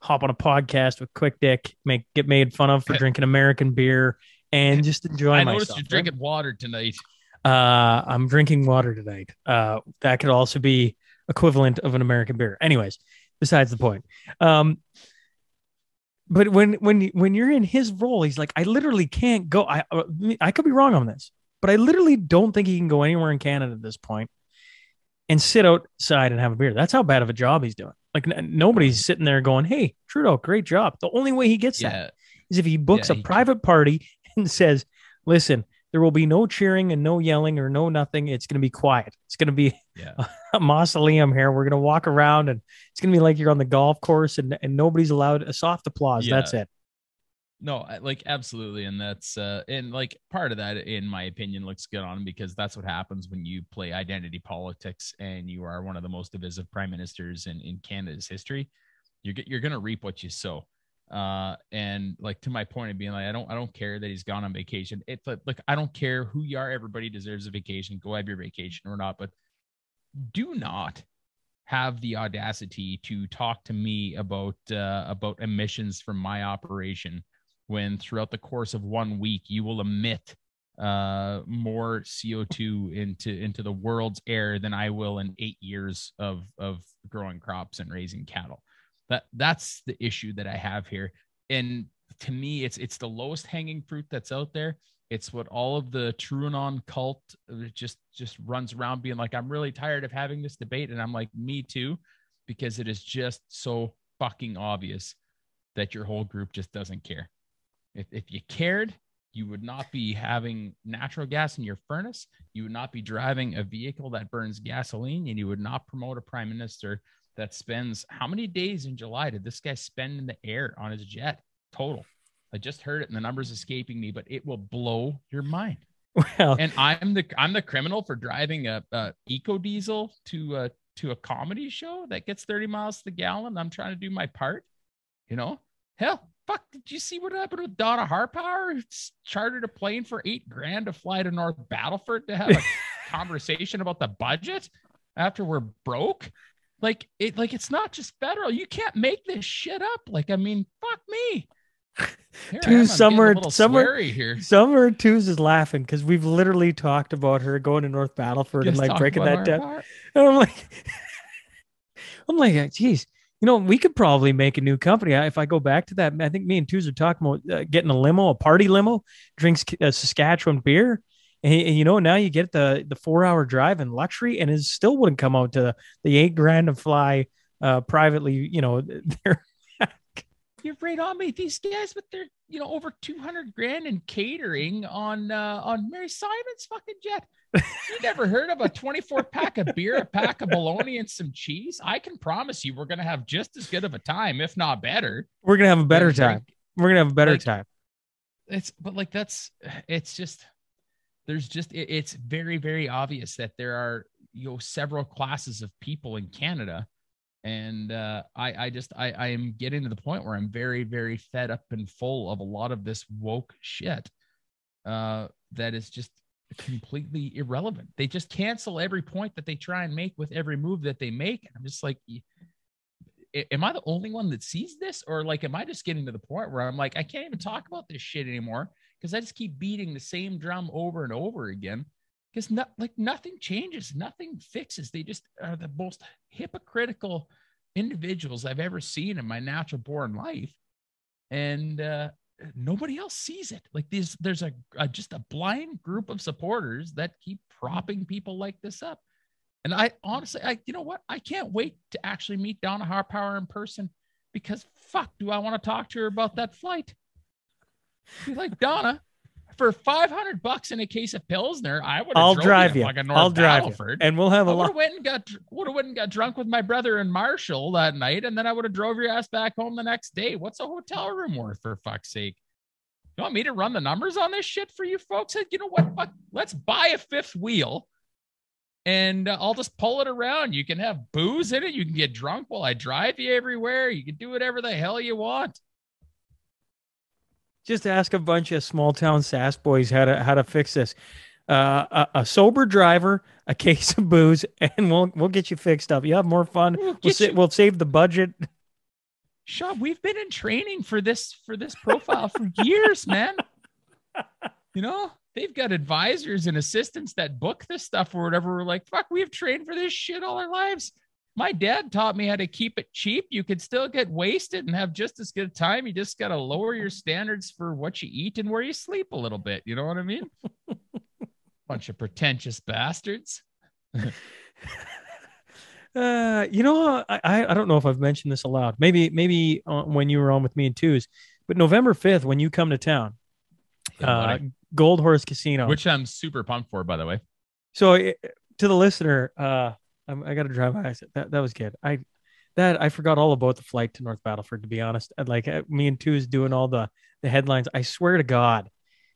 hop on a podcast with Quick Dick, make get made fun of for drinking American beer, and just enjoy I myself. noticed you're drinking water tonight. Uh, I'm drinking water tonight. Uh, that could also be equivalent of an American beer. Anyways, besides the point. Um, but when when when you're in his role, he's like, I literally can't go. I uh, I could be wrong on this, but I literally don't think he can go anywhere in Canada at this point and sit outside and have a beer. That's how bad of a job he's doing. Like n- nobody's sitting there going, "Hey, Trudeau, great job." The only way he gets that Yeah, is if he books Yeah, a he- private party *laughs* and says, "Listen, there will be no cheering and no yelling or no nothing. It's going to be quiet. It's going to be yeah. *laughs* a mausoleum here. We're going to walk around and it's going to be like you're on the golf course and, and nobody's allowed a soft applause. Yeah. That's it. No, like absolutely, and that's uh, and like part of that, in my opinion, looks good on him because that's what happens when you play identity politics and you are one of the most divisive prime ministers in in Canada's history. You're you're gonna reap what you sow. Uh, and like to my point of being like, I don't I don't care that he's gone on vacation. It's like, I don't care who you are. Everybody deserves a vacation. Go have your vacation or not, but do not have the audacity to talk to me about uh, about emissions from my operation when throughout the course of one week you will emit uh, more CO2 into into the world's air than I will in eight years of of growing crops and raising cattle. That that's the issue that I have here. And to me, it's it's the lowest hanging fruit that's out there. It's what all of the TrueAnon cult uh, just just runs around being like, I'm really tired of having this debate, and I'm like, me too, because it is just so fucking obvious that your whole group just doesn't care. If if you cared, you would not be having natural gas in your furnace. You would not be driving a vehicle that burns gasoline, and you would not promote a prime minister that spends how many days in July did this guy spend in the air on his jet total? I just heard it and the numbers escaping me, but it will blow your mind. *laughs* Well, and I'm the I'm the criminal for driving a, a eco diesel to a to a comedy show that gets 30 miles to the gallon. I'm trying to do my part. You know, hell, fuck. Did you see what happened with Donna Harpauer? Who chartered a plane for eight grand to fly to North Battleford to have a *laughs* conversation about the budget after we're broke. Like it, like it's not just federal. You can't make this shit up. Like I mean, fuck me. *laughs* Here Two am, I'm getting a summer- summer- here. Summer Twos is laughing because we've literally talked about her going to North Battleford and like breaking that down. part. *laughs* And I'm like, *laughs* I'm like, geez, you know, we could probably make a new company. If I go back to that, I think me and Twos are talking about uh, getting a limo, a party limo, drinks uh, Saskatchewan beer. And, and, you know, now you get the the four hour drive and luxury, and it still wouldn't come out to the eight grand to fly uh, privately. You know, *laughs* they're You're right on me. These guys with their, you know, over 200 grand in catering on uh on Mary Simon's fucking jet. You never heard of a 24 pack of beer, a pack of bologna, and some cheese? I can promise you we're gonna have just as good of a time, if not better. we're gonna have a better time. We're gonna have a better like, time. It's but like that's it's just there's just it, it's very, very obvious that there are you know several classes of people in Canada and uh, I, I just I, I am getting to the point where I'm very very fed up and full of a lot of this woke shit uh, that is just completely irrelevant. They just cancel every point that they try and make with every move that they make. I'm just like, am I the only one that sees this, or like, am I just getting to the point where I'm like, I can't even talk about this shit anymore because I just keep beating the same drum over and over again because not like nothing changes, nothing fixes. They just are the most hypocritical individuals I've ever seen in my natural born life, and uh, nobody else sees it. Like these, there's a, a just a blind group of supporters that keep propping people like this up. And I honestly, I you know what, I can't wait to actually meet Donna Harpauer in person because fuck, do I want to talk to her about that flight? Like Donna, for 500 bucks in a case of Pilsner, I would I'll drove drive you. fucking North I'll drive you, Battleford. and we'll have a I lot. have went and got would have went and got drunk with my brother and Marshall that night, and then I would have drove your ass back home the next day. What's a hotel room worth for fuck's sake? You want me to run the numbers on this shit for you folks? You know what? Fuck, let's buy a fifth wheel, and uh, I'll just pull it around. You can have booze in it. You can get drunk while I drive you everywhere. You can do whatever the hell you want. Just ask a bunch of small town sass boys how to how to fix this. Uh, a, a sober driver, a case of booze, *laughs* and we'll we'll get you fixed up. You have more fun. We'll We'll, sa- we'll save the budget. Sean, we've been in training for this for this profile for years, man. You know, they've got advisors and assistants that book this stuff or whatever. We're like, fuck, we've trained for this shit all our lives. My dad taught me how to keep it cheap. You could still get wasted and have just as good a time. You just got to lower your standards for what you eat and where you sleep a little bit. You know what I mean? *laughs* Bunch of pretentious bastards. *laughs* Uh, you know, I I don't know if I've mentioned this aloud. Maybe maybe uh, when you were on with me in twos, but November fifth when you come to town, uh, Gold Horse Casino. Which I'm super pumped for, by the way. So eh, to the listener, uh, I'm, I got to drive by. I said, That that was good. I that I forgot all about the flight to North Battleford. To be honest, And, like me and two is doing all the the headlines. I swear to God,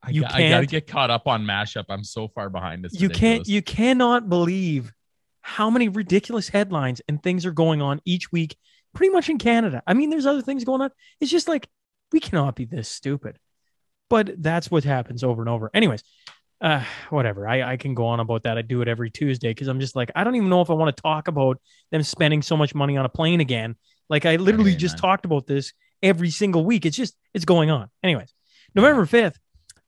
I, You got, I gotta get caught up on mashup. I'm so far behind. It's you can't you cannot believe how many ridiculous headlines and things are going on each week, pretty much in Canada. I mean, there's other things going on. It's just like we cannot be this stupid, but that's what happens over and over. Anyways, uh, whatever. I, I can go on about that. I do it every Tuesday because I'm just like, I don't even know if I want to talk about them spending so much money on a plane again. Like I literally just man. talked about this every single week. It's just it's going on. Anyways, November 5th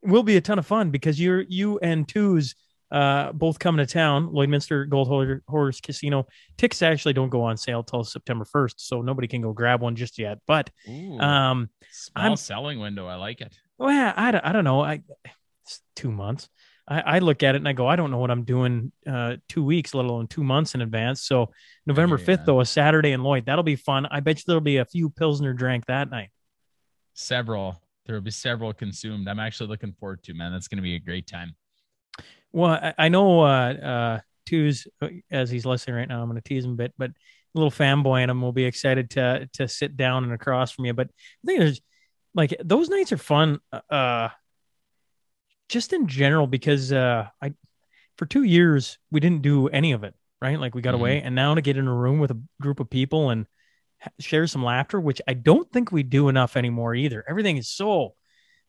will be a ton of fun because you're you and twos uh both coming to town lloydminster gold Hor- horse casino tickets actually don't go on sale till september 1st so nobody can go grab one just yet but Ooh, um small I'm- selling window. I like it. well i, don't- I don't know i two months I, I look at it and i go i don't know what i'm doing uh two weeks let alone two months in advance so november hear 5th man. though a saturday in lloyd that'll be fun i bet you there'll be a few pilsner drank that night Several. There will be several consumed. I'm actually looking forward to, man. That's going to be a great time. Well, I, I know uh uh Twos as he's listening right now, I'm gonna tease him a bit, but a little fanboy in him will be excited to to sit down and across from you. But I think there's like those nights are fun. Uh just in general because uh, I for two years we didn't do any of it right. Like we got Mhm. away, and now to get in a room with a group of people and ha- share some laughter, which I don't think we do enough anymore either. Everything is so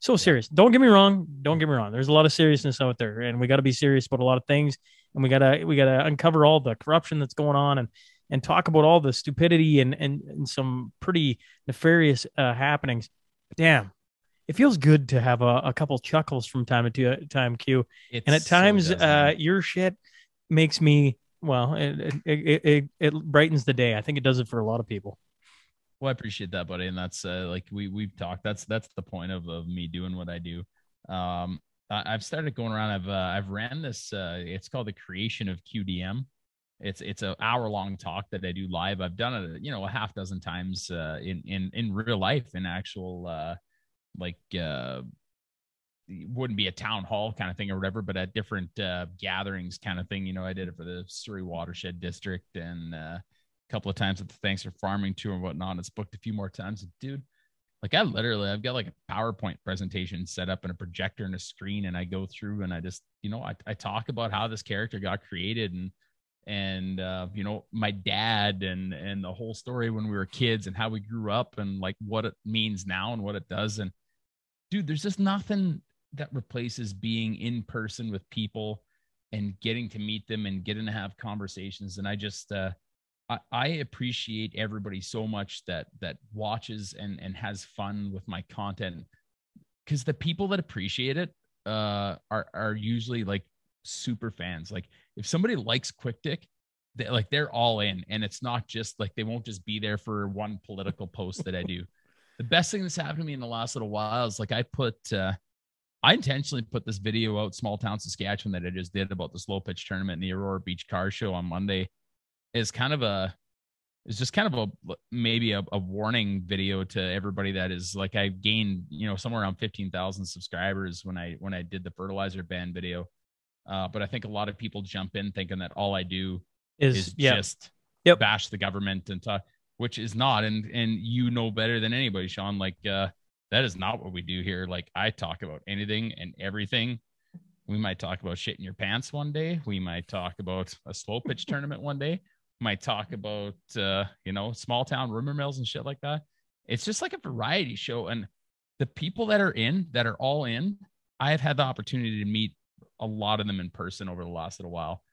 so serious. Don't get me wrong. Don't get me wrong. There's a lot of seriousness out there, and we got to be serious about a lot of things, and we gotta we gotta uncover all the corruption that's going on and and talk about all the stupidity and and, and some pretty nefarious uh, happenings. Damn, it feels good to have a, a couple chuckles from time to time, Q. It's And at times, does, uh, your shit makes me well. It it, it it it brightens the day. I think it does it for a lot of people. Well, I appreciate that, buddy, and that's uh, like we we've talked. That's that's the point of, of me doing what I do. Um, I, I've started going around. I've uh, I've ran this. Uh, it's called the creation of QDM. It's it's an hour long talk that I do live. I've done it, you know, a half dozen times uh, in in in real life, in actual uh, like uh, wouldn't be a town hall kind of thing or whatever, but at different uh, gatherings kind of thing. You know, I did it for the Souris Watershed District and uh, a couple of times at the Thanks for Farming tour and whatnot. It's booked a few more times. Dude, like I literally, I've got like a PowerPoint presentation set up and a projector and a screen, and I go through and I just, you know, I, I talk about how this character got created and and uh, you know my dad and and the whole story when we were kids and how we grew up and like what it means now and what it does. And dude there's just nothing that replaces being in person with people and getting to meet them and getting to have conversations. And i just uh I, I appreciate everybody so much that that watches and and has fun with my content. Because the people that appreciate it uh are are usually like super fans. Like if somebody likes quick dick they, like they're all in and it's not just like they won't just be there for one political post that i do *laughs* the best thing that's happened to me in the last little while is like i put uh I intentionally put this video out, small town Saskatchewan, that I just did about the slow pitch tournament in the Aurora Beach Car Show on Monday. Is kind of a, it's just kind of a maybe a, a warning video to everybody that is like I gained you know somewhere around fifteen thousand subscribers when I when I did the fertilizer ban video, uh, but I think a lot of people jump in thinking that all I do Is, is yeah, just Yep. bash the government and talk, which is not. And and you know better than anybody, Sean. Like uh, that is not what we do here. Like I talk about anything and everything. We might talk about shit in your pants one day. We might talk about a slow pitch tournament one day. Might talk about uh, you know small town rumor mills and shit like that. It's just like a variety show, and the people that are in that are all in. I have had the opportunity to meet a lot of them in person over the last little while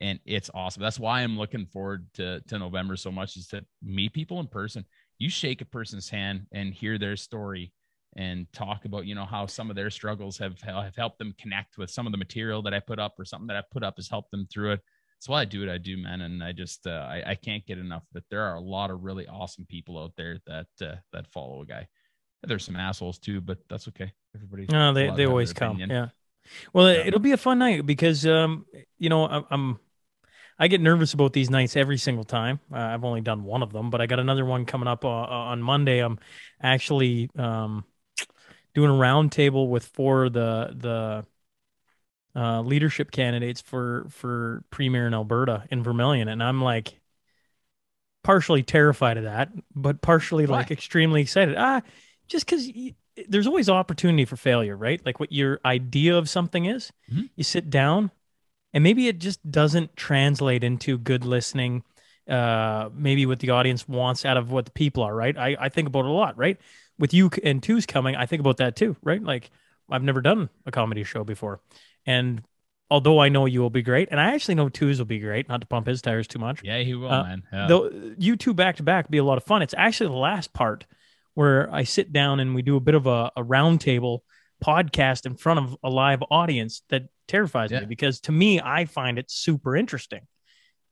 and it's awesome. That's why I'm looking forward to to November so much is to meet people in person. You shake a person's hand and hear their story and talk about you know how some of their struggles have have helped them connect with some of the material that I put up or something that I put up has helped them through it. That's why I do what I do, man. And I just uh, I, I can't get enough that there are a lot of really awesome people out there that uh, that follow a guy. There's some assholes too, but that's okay. Everybody. No, they they always come. opinion. Yeah. Well, Yeah. it'll be a fun night because um, you know, I'm, I'm I get nervous about these nights every single time. Uh, I've only done one of them, but I got another one coming up uh, on Monday. I'm actually um doing a roundtable with four of the the uh, leadership candidates for for premier in Alberta in Vermilion, and I'm like partially terrified of that, but partially like extremely excited. Ah, just because there's always opportunity for failure, right? Like what your idea of something is, Mhm. you sit down, and maybe it just doesn't translate into good listening. Uh, maybe what the audience wants out of what the people are, right? I, I think about it a lot, right? With you and twos coming, I think about that too, right? Like I've never done a comedy show before, and although I know you will be great, and I actually know twos will be great, not to pump his tires too much. Yeah, he will, Uh, man. Yeah. Though you two back to back be a lot of fun. It's actually the last part where I sit down and we do a bit of a, a roundtable podcast in front of a live audience that terrifies Yeah. me because to me, I find it super interesting.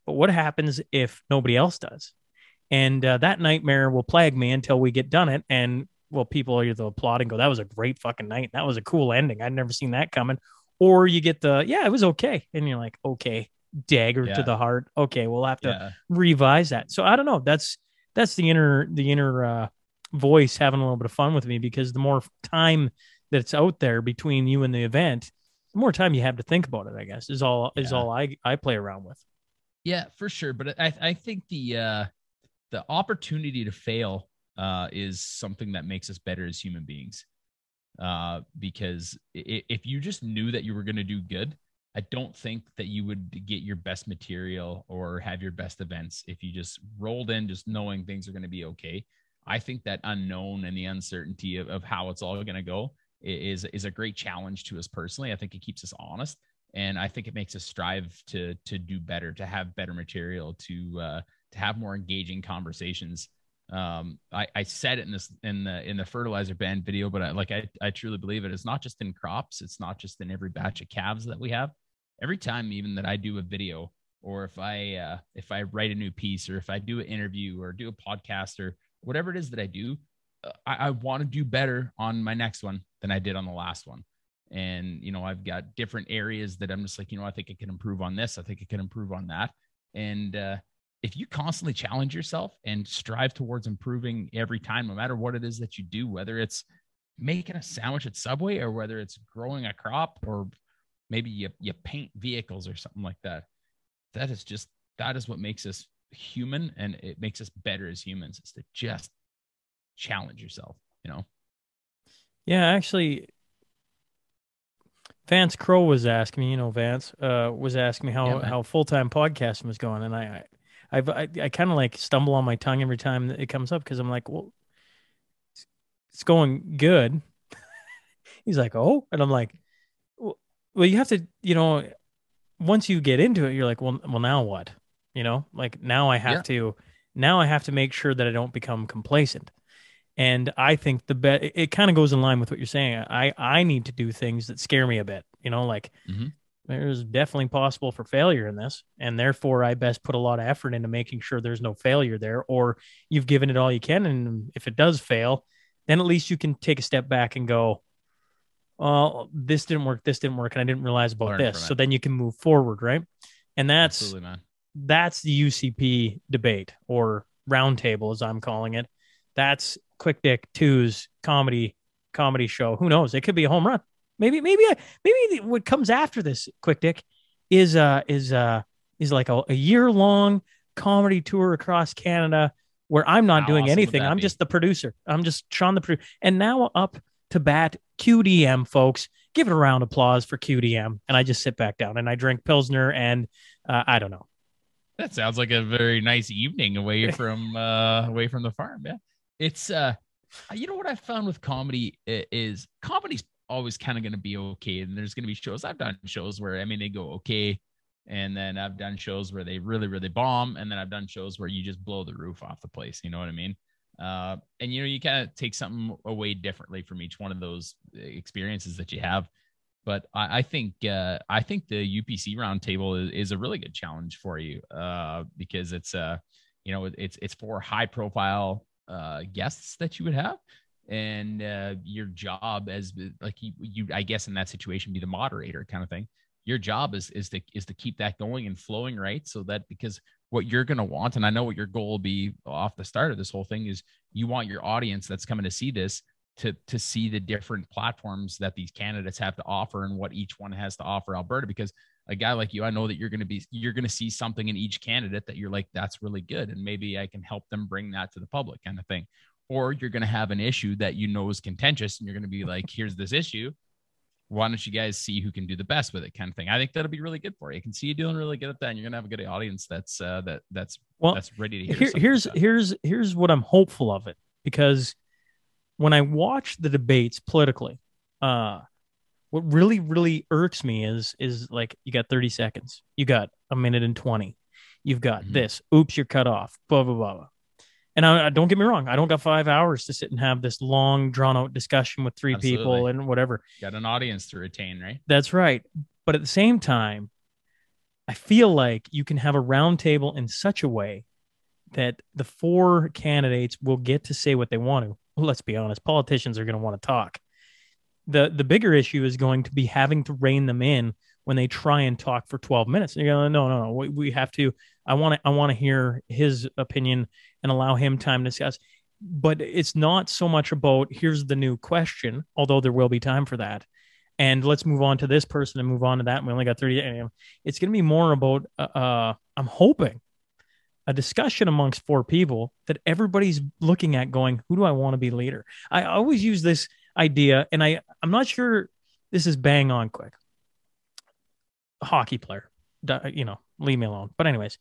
But what happens if nobody else does? And uh, that nightmare will plague me until we get done it. And well, people are either applaud and go, "That was a great fucking night. That was a cool ending. I'd never seen that coming." Or you get the, "Yeah, it was okay," and you're like, "Okay, dagger Yeah. to the heart. Okay, we'll have to yeah. revise that. So I don't know. That's that's the inner the inner uh, voice having a little bit of fun with me because the more time that's out there between you and the event, the more time you have to think about it. I guess is all is Yeah. all I I play around with. Yeah, for sure. But I I think the uh the opportunity to fail uh is something that makes us better as human beings. uh, because if you just knew that you were going to do good, I don't think that you would get your best material or have your best events if you just rolled in just knowing things are going to be okay. I think that unknown and the uncertainty of, of how it's all going to go is is a great challenge to us personally. I think it keeps us honest, and I think it makes us strive to to do better, to have better material, to uh, to have more engaging conversations. Um I, I said it in this in the in the fertilizer ban video but I, like I, I truly believe it. It's not just in crops. It's not just in every batch of calves that we have. Every time even that i do a video or if i uh if i write a new piece or if i do an interview or do a podcast or whatever it is that i do uh, i, I want to do better on my next one than i did on the last one. And you know i've got different areas that i'm just like you know i think i can improve on this. I think i can improve on that. And uh if you constantly challenge yourself and strive towards improving every time, no matter what it is that you do, whether it's making a sandwich at Subway or whether it's growing a crop or maybe you, you paint vehicles or something like that, that is just, that is what makes us human and it makes us better as humans is to just challenge yourself, you know? Yeah, actually, Vance Crow was asking me, you know, Vance uh, was asking me how, yeah, how full time podcasting was going, and I, I've, I, I kind of like stumble on my tongue every time it comes up because I'm like, well, it's, it's going good. *laughs* He's like, oh, and I'm like, well, well, you have to, you know, once you get into it, you're like, well, well, now what? You know, like now I have yeah. to, now I have to make sure that I don't become complacent. And I think the bet it, it kind of goes in line with what you're saying. I I need to do things that scare me a bit. You know, like mm-hmm there's definitely possible for failure in this and therefore i best put a lot of effort into making sure there's no failure there or you've given it all you can and if it does fail then at least you can take a step back and go well this didn't work this didn't work and i didn't realize about Learn this so then you can move forward right and that's that's the ucp debate or roundtable as i'm calling it that's quick dick two's comedy comedy show who knows it could be a home run Maybe maybe maybe what comes after this quick dick is uh is uh is like a, a year long comedy tour across Canada where I'm not How doing awesome anything. I'm be? just the producer. I'm just Sean the producer. And now up to bat QDM folks. Give it a round of applause for QDM. And I just sit back down and I drink Pilsner and uh, I don't know. That sounds like a very nice evening away *laughs* from uh away from the farm. Yeah. It's uh you know what I found with comedy is comedy's always kind of going to be okay. And there's going to be shows I've done shows where I mean they go okay, and then I've done shows where they really really bomb, and then I've done shows where you just blow the roof off the place. You know what I mean? Uh, and you know you kind of take something away differently from each one of those experiences that you have. But I, I think uh, I think the UPC roundtable is, is a really good challenge for you uh, because it's uh, you know it's it's for high profile uh, guests that you would have. And uh, your job as like you, you i guess in that situation be the moderator kind of thing. Your job is is to is to keep that going and flowing right? So that because what you're going to want and i know what your goal will be off the start of this whole thing is you want your audience that's coming to see this to to see the different platforms that these candidates have to offer and what each one has to offer alberta because a guy like you i know that you're going to be you're going to see something in each candidate that you're like that's really good and maybe i can help them bring that to the public kind of thing. Or you're going to have an issue that you know is contentious and you're going to be like here's this issue. Why don't you guys see who can do the best with it kind of thing. I think that'll be really good for you. I can see you doing really good at that and you're going to have a good audience that's uh that that's well that's ready to hear here, here's like here's here's what i'm hopeful of it because when i watch the debates politically uh what really really irks me is is like you got 30 seconds you got a minute and 20 you've got mm-hmm. this oops you're cut off blah blah blah and I, don't get me wrong, I don't got five hours to sit and have this long, drawn out discussion with three Absolutely. people and whatever. Got an audience to retain, right? That's right. But at the same time, I feel like you can have a roundtable in such a way that the four candidates will get to say what they want to. Let's be honest, politicians are going to want to talk. The the bigger issue is going to be having to rein them in when they try and talk for 12 minutes. You're going, no, no, no, we, we have to, I want to, I want to hear his opinion and allow him time to discuss. But it's not so much about here's the new question, although there will be time for that. And let's move on to this person and move on to that. And we only got 30. It's going to be more about, uh, uh, I'm hoping, a discussion amongst four people that everybody's looking at going, who do I want to be leader? I always use this idea, and I I'm not sure this is bang on quick. A hockey player, you know, leave me alone. But anyways,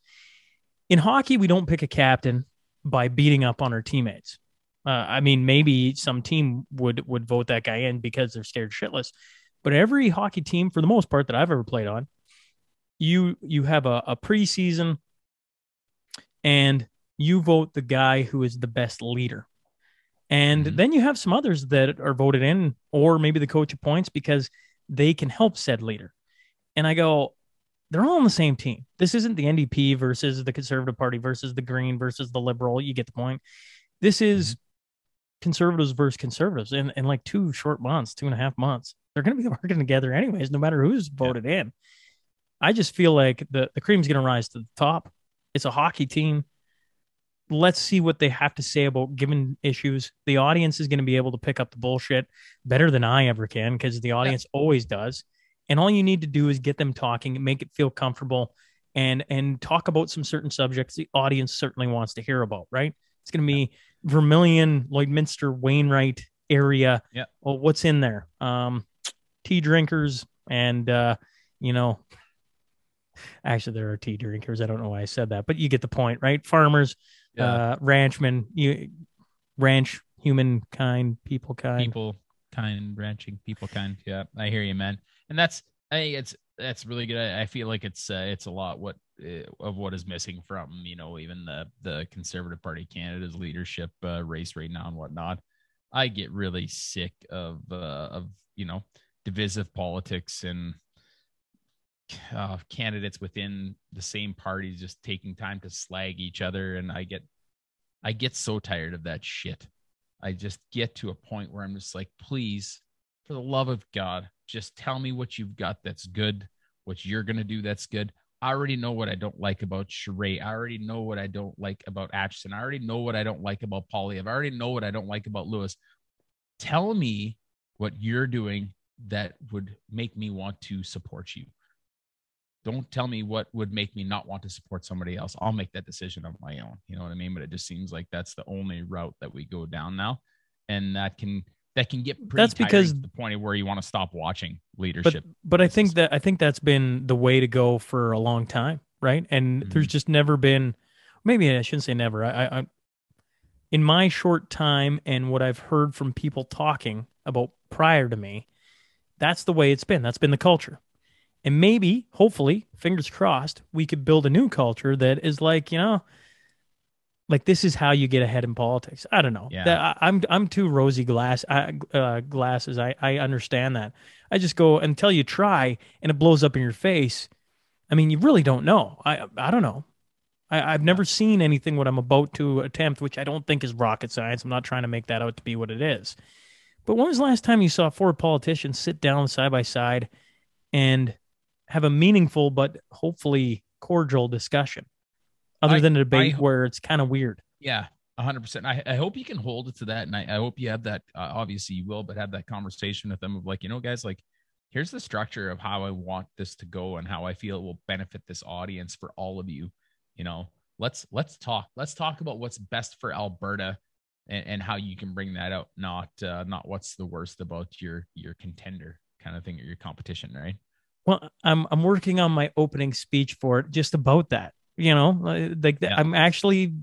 in hockey, we don't pick a captain by beating up on our teammates. Uh, I mean, maybe some team would would vote that guy in because they're scared shitless. But every hockey team, for the most part, that I've ever played on, you you have a, a preseason, and you vote the guy who is the best leader. And mm-hmm. then you have some others that are voted in, or maybe the coach appoints because they can help said leader. And I go, they're all on the same team. This isn't the NDP versus the Conservative Party versus the Green versus the Liberal. You get the point. This is conservatives versus conservatives in, in like two short months, two and a half months. They're going to be *laughs* working together anyways, no matter who's voted yeah. in. I just feel like the, the cream's going to rise to the top. It's a hockey team let's see what they have to say about given issues. The audience is going to be able to pick up the bullshit better than I ever can because the audience yeah. always does. And all you need to do is get them talking, make it feel comfortable, and and talk about some certain subjects the audience certainly wants to hear about. Right? It's going to be Vermilion, Lloydminster, Wainwright area. Yeah. Well, what's in there? Um, tea drinkers and uh, you know, actually there are tea drinkers. I don't know why I said that, but you get the point, right? Farmers, yeah. uh, ranchmen, you, ranch, humankind, people kind, people kind, ranching, people kind. Yeah, I hear you, man. And that's, I think it's that's really good. I, I feel like it's uh, it's a lot what uh, of what is missing from you know even the the Conservative Party Canada's leadership uh, race right now and whatnot. I get really sick of uh, of you know divisive politics and uh, candidates within the same party just taking time to slag each other and i get i get so tired of that shit i just get to a point where i'm just like please for the love of god just tell me what you've got that's good what you're to do that's good i already know what i don't like about Charest. i already know what i don't like about Aitchison. i already know what i don't like about Poilievre. i already know what i don't like about lewis tell me what you're doing that would make me want to support you don't tell me what would make me not want to support somebody else. I'll make that decision on my own. You know what I mean? But it just seems like that's the only route that we go down now, and that can that can get that's because the point of where you want to stop watching leadership. But, but I think that I think that's been the way to go for a long time, right? And mm-hmm. there's just never been. Maybe I shouldn't say never. I, I, in my short time and what I've heard from people talking about prior to me, that's the way it's been. That's been the culture. And maybe, hopefully, fingers crossed, we could build a new culture that is like, you know, like this is how you get ahead in politics. I don't know. Yeah. That, I, am I'm, I'm too rosy glass uh, glasses. I I understand that. I just go until you try and it blows up in your face. I mean, you really don't know. I I don't know. I, I've never seen anything what I'm about to attempt, which I don't think is rocket science. I'm not trying to make that out to be what it is. But when was the last time you saw four politicians sit down side by side and have a meaningful but hopefully cordial discussion other I, than a debate I, where it's kind of weird. Yeah, 100%. I, I hope you can hold it to that. And I, I hope you have that. Uh, obviously, you will, but have that conversation with them of like, you know, guys, like, here's the structure of how I want this to go and how I feel it will benefit this audience for all of you. You know, let's let's talk. Let's talk about what's best for Alberta and, and how you can bring that out, not uh, not what's the worst about your your contender kind of thing or your competition, right? Well, I'm I'm working on my opening speech for it, just about that. You know, like yeah. I'm actually,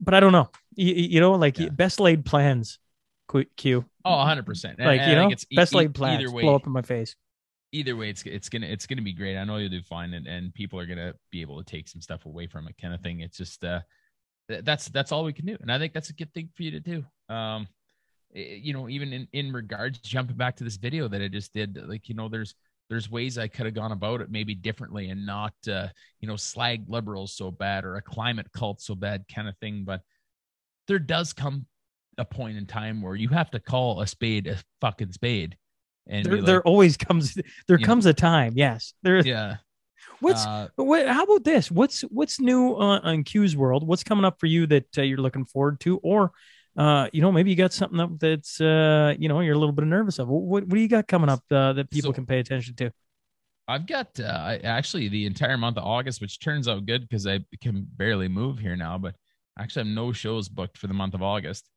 but I don't know. You, you know, like yeah. best laid plans. Q. Oh, 100 percent. Like you know, it's best e- laid plans. Either way, blow up in my face. Either way, it's it's gonna it's gonna be great. I know you'll do fine, and, and people are gonna be able to take some stuff away from it, kind of thing. It's just uh, that's that's all we can do, and I think that's a good thing for you to do. Um, you know, even in in regards jumping back to this video that I just did, like you know, there's there's ways I could have gone about it maybe differently and not, uh, you know, slag liberals so bad or a climate cult so bad kind of thing. But there does come a point in time where you have to call a spade a fucking spade. And there, like, there always comes there comes know, a time. Yes, there. Yeah. What's uh, what? How about this? What's what's new on, on Q's world? What's coming up for you that uh, you're looking forward to, or uh, you know, maybe you got something up that's, uh, you know, you're a little bit nervous of. What, what do you got coming up uh, that people so, can pay attention to? I've got uh, actually the entire month of August, which turns out good because I can barely move here now. But actually, I have no shows booked for the month of August.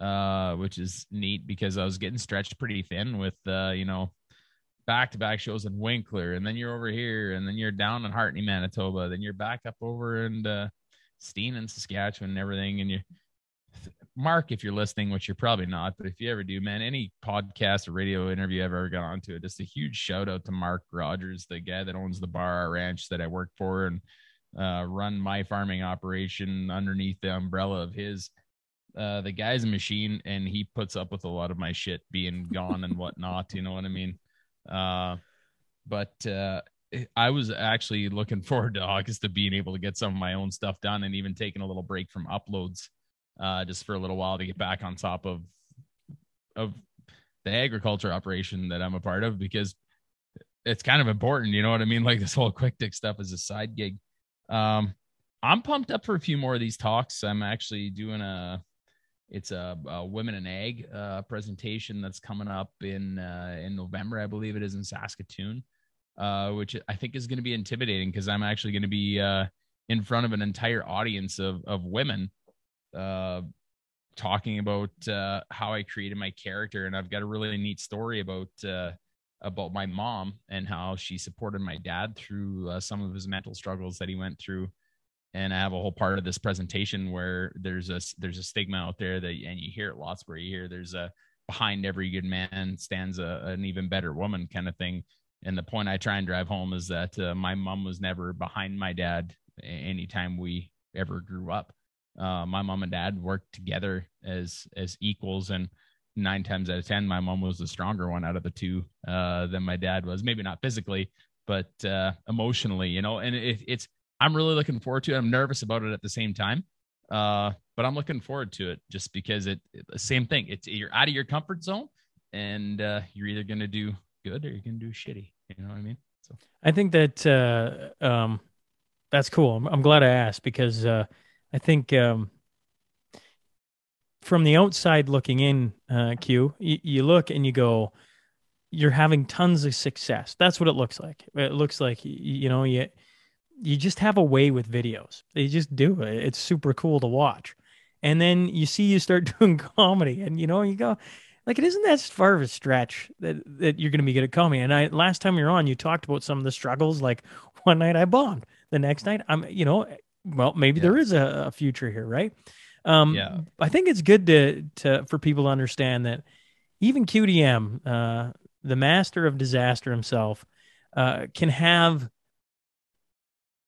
uh, which is neat because I was getting stretched pretty thin with, uh, you know, back to back shows in Winkler, and then you're over here, and then you're down in Hartney, Manitoba, then you're back up over in uh, Steen and Saskatchewan and everything. And you, Mark, if you're listening, which you're probably not, but if you ever do, man, any podcast or radio interview I've ever gone to, just a huge shout out to Mark Rogers, the guy that owns the bar ranch that I work for and uh, run my farming operation underneath the umbrella of his. Uh, the guy's a machine and he puts up with a lot of my shit being gone and whatnot. You know what I mean? Uh, but uh, I was actually looking forward to August to being able to get some of my own stuff done and even taking a little break from uploads uh, just for a little while to get back on top of of the agriculture operation that I'm a part of because it's kind of important. You know what I mean? *laughs* Like this whole Quick Dick stuff is a side gig. Um, I'm pumped up for a few more of these talks. I'm actually doing a it's a, a women in ag uh, presentation that's coming up in uh, in November, I believe it is in Saskatoon, uh, which I think is going to be intimidating because I'm actually going to be uh, in front of an entire audience of of women, uh, talking about uh, how I created my character, and I've got a really neat story about about my mom and how she supported my dad through some of his mental struggles that he went through and I have a whole part of this presentation where there's a there's a stigma out there that and you hear it lots where you hear there's a behind every good man stands a, an even better woman kind of thing. And the point I try and drive home is that uh, my mom was never behind my dad anytime we ever grew up. Uh, my mom and dad worked together as as equals, and nine times out of ten, my mom was the stronger one out of the two uh, than my dad was. Maybe not physically, but uh, emotionally, you know. And it, it's I'm really looking forward to it. I'm nervous about it at the same time. Uh, but I'm looking forward to it just because it, it same thing. It's you're out of your comfort zone and uh, you're either going to do good or you're going to do shitty. You know what I mean? So I think that uh, um, that's cool. I'm, I'm, glad I asked because uh, I think um, from the outside looking in, uh, Q, you, you look and you go, you're having tons of success. That's what it looks like. It looks like you know you you just have a way with videos. They just do it. It's super cool to watch. And then you see you start *laughs* doing comedy and you know, you go like it isn't that far of a stretch that, that you're gonna be good at comedy. And I last time you're on, you talked about some of the struggles. Like *laughs* one night I bombed. The next night I'm you know, well, maybe yeah. there is a, a, future here, right? Um yeah. I think it's good to to for people to understand that even QDM, uh, the master of disaster himself, uh, can have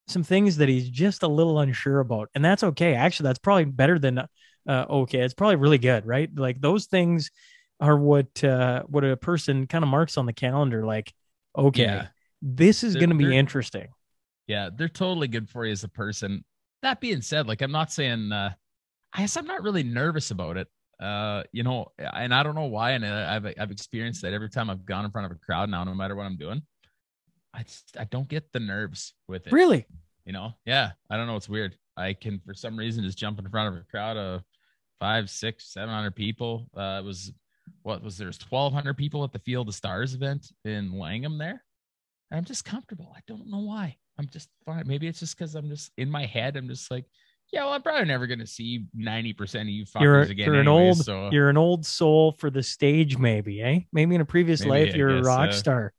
some things that he's just a little unsure about, and that's okay. Actually, that's probably better than uh, okay. It's probably really good, right? Like those things are what uh, what a person kind of marks on the calendar. Like, okay, yeah. this is going to be interesting. Yeah, they're totally good for you as a person. That being said, like I'm not saying, uh, I guess I'm not really nervous about it. Uh, you know, and I don't know why. And I've I've experienced that every time I've gone in front of a crowd now, no matter what I'm doing. I just, I don't get the nerves with it. Really? You know? Yeah. I don't know. It's weird. I can for some reason just jump in front of a crowd of five, six, seven hundred people. Uh, it was what was there's twelve hundred people at the Field of Stars event in Langham there. I'm just comfortable. I don't know why. I'm just fine. Maybe it's just because I'm just in my head. I'm just like, yeah, well, I'm probably never gonna see ninety percent of you fuckers you're, again. You're anyways, an old, so. you're an old soul for the stage, maybe, eh? Maybe in a previous maybe, life, you're a rock uh, star.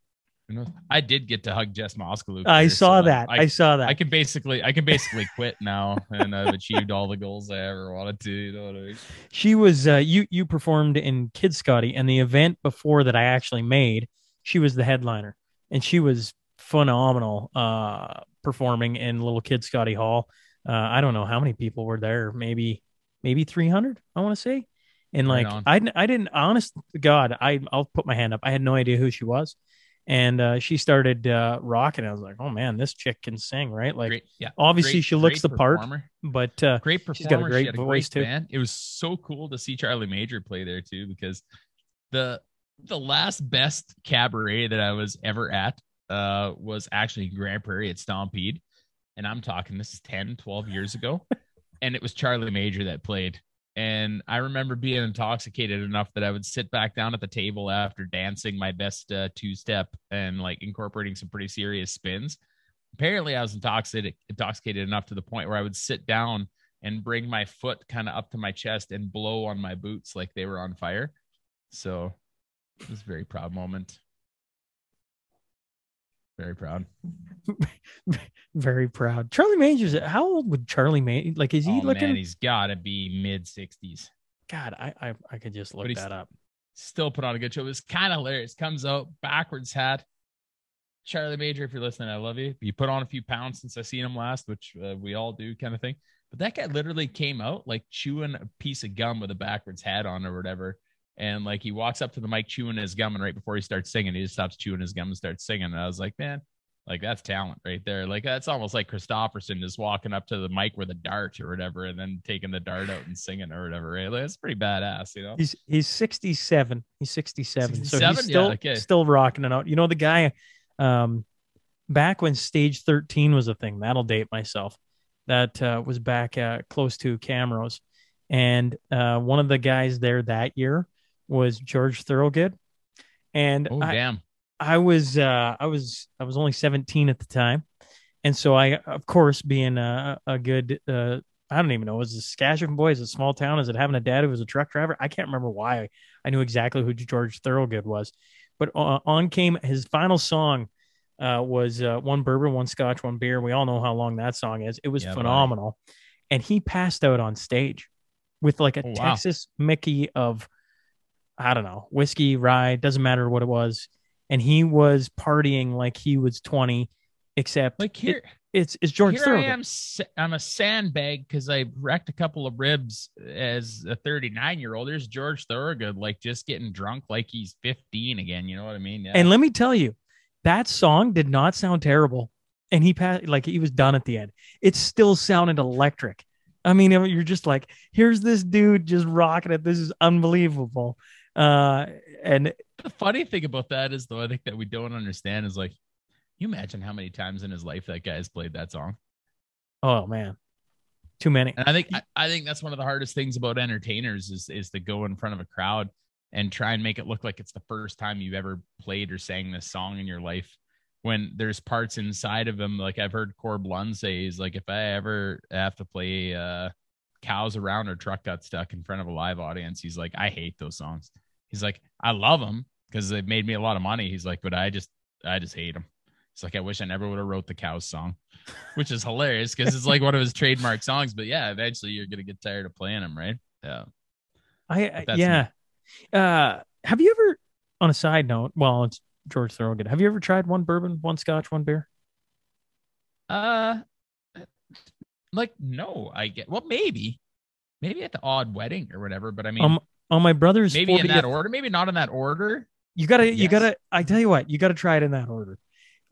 I did get to hug Jess Moskaluke. I saw so that. I, I, saw that. I can basically, I can basically quit now, and I've achieved all the goals I ever wanted to. You know what I mean? She was, uh, you, you performed in Kid Scotty, and the event before that I actually made, she was the headliner, and she was phenomenal, uh, performing in Little Kid Scotty Hall. Uh, I don't know how many people were there, maybe, maybe 300, I want to say. And like, right I, I didn't, honest God, I, I'll put my hand up. I had no idea who she was and uh, she started uh, rocking. I was like, "Oh man, this chick can sing, right?" Like, great, yeah, obviously great, she looks the part, but uh, great performer. She's got a great voice great too. Band. It was so cool to see Charlie Major play there too, because the the last best cabaret that I was ever at uh, was actually Grande Prairie at Stampede, and I'm talking this is 10, 12 years ago, *laughs* and it was Charlie Major that played, and I remember being intoxicated enough that I would sit back down at the table after dancing my best uh, two step and like incorporating some pretty serious spins. Apparently, I was intoxicated, intoxicated enough to the point where I would sit down and bring my foot kind of up to my chest and blow on my boots like they were on fire. So it was a very proud moment. Very proud. *laughs* Very proud. Charlie Majors. How old would Charlie Majors? Like, is he oh, looking? man, he's got to be mid 60s. God, I, I I could just look that up. Still put on a good show. It was kind of hilarious. Comes out backwards hat. Charlie Major, if you're listening, I love you. You put on a few pounds since I seen him last, which uh, we all do, kind of thing. But that guy literally came out like chewing a piece of gum with a backwards hat on or whatever. And like he walks up to the mic chewing his gum, and right before he starts singing, he just stops chewing his gum and starts singing. And I was like, man, like that's talent right there. Like that's almost like Kristofferson just walking up to the mic with a dart or whatever, and then taking the dart out and singing or whatever. Right? Like, that's pretty badass, you know. He's he's 67. He's 67. So 67? he's Yeah, still okay. still rocking it out. You know the guy um back when stage 13 was a thing. That'll date myself. That uh, was back uh, close to Camrose. And uh, one of the guys there that year was George Thorogood. And Oh I, damn! I was uh I was I was only 17 at the time. And so I of course being a, a good uh I don't even know, was it Saskatchewan boy? Is a small town? Is it having a dad who was a truck driver? I can't remember why I knew exactly who George Thorogood was. But uh, on came his final song uh was uh, one bourbon, one scotch, one beer. We all know how long that song is. It was Yeah, buddy. phenomenal. And he passed out on stage with like a Oh, wow. Texas Mickey of I don't know, whiskey, rye, doesn't matter what it was and he was partying like he was 20 except Like here, it- it's it's George here I am, I'm a sandbag because I wrecked a couple of ribs as a 39 year old. There's George Thorogood, like just getting drunk like he's 15 again. You know what I mean? Yeah. And let me tell you, that song did not sound terrible. And he passed like he was done at the end. It still sounded electric. I mean, you're just like, here's this dude just rocking it. This is unbelievable. Uh, and the funny thing about that is, though, I think that we don't understand is like, you imagine how many times in his life that guy has played that song. oh man, too many. And I think I, I think that's one of the hardest things about entertainers is is to go in front of a crowd and try and make it look like it's the first time you've ever played or sang this song in your life. When there's parts inside of him, like I've heard Corb Lund say, he's like, if I ever have to play uh, cows around or truck got stuck in front of a live audience, he's like, I hate those songs. He's like, I love them because they've made me a lot of money. He's like, but I just I just hate them. It's like I wish I never would have wrote the cows song, *laughs* which is hilarious because it's like one of his trademark songs. But yeah, eventually you're gonna get tired of playing them, right? Yeah. I, I yeah. Uh, have you ever, on a side note, well, it's George Thorogood. Have you ever tried one bourbon, one scotch, one beer? Uh, like no, I get well maybe, maybe at the odd wedding or whatever. But I mean, Um, on my brother's maybe in that order, maybe not in that order. You gotta, you gotta. I tell you what, you gotta try it in that order.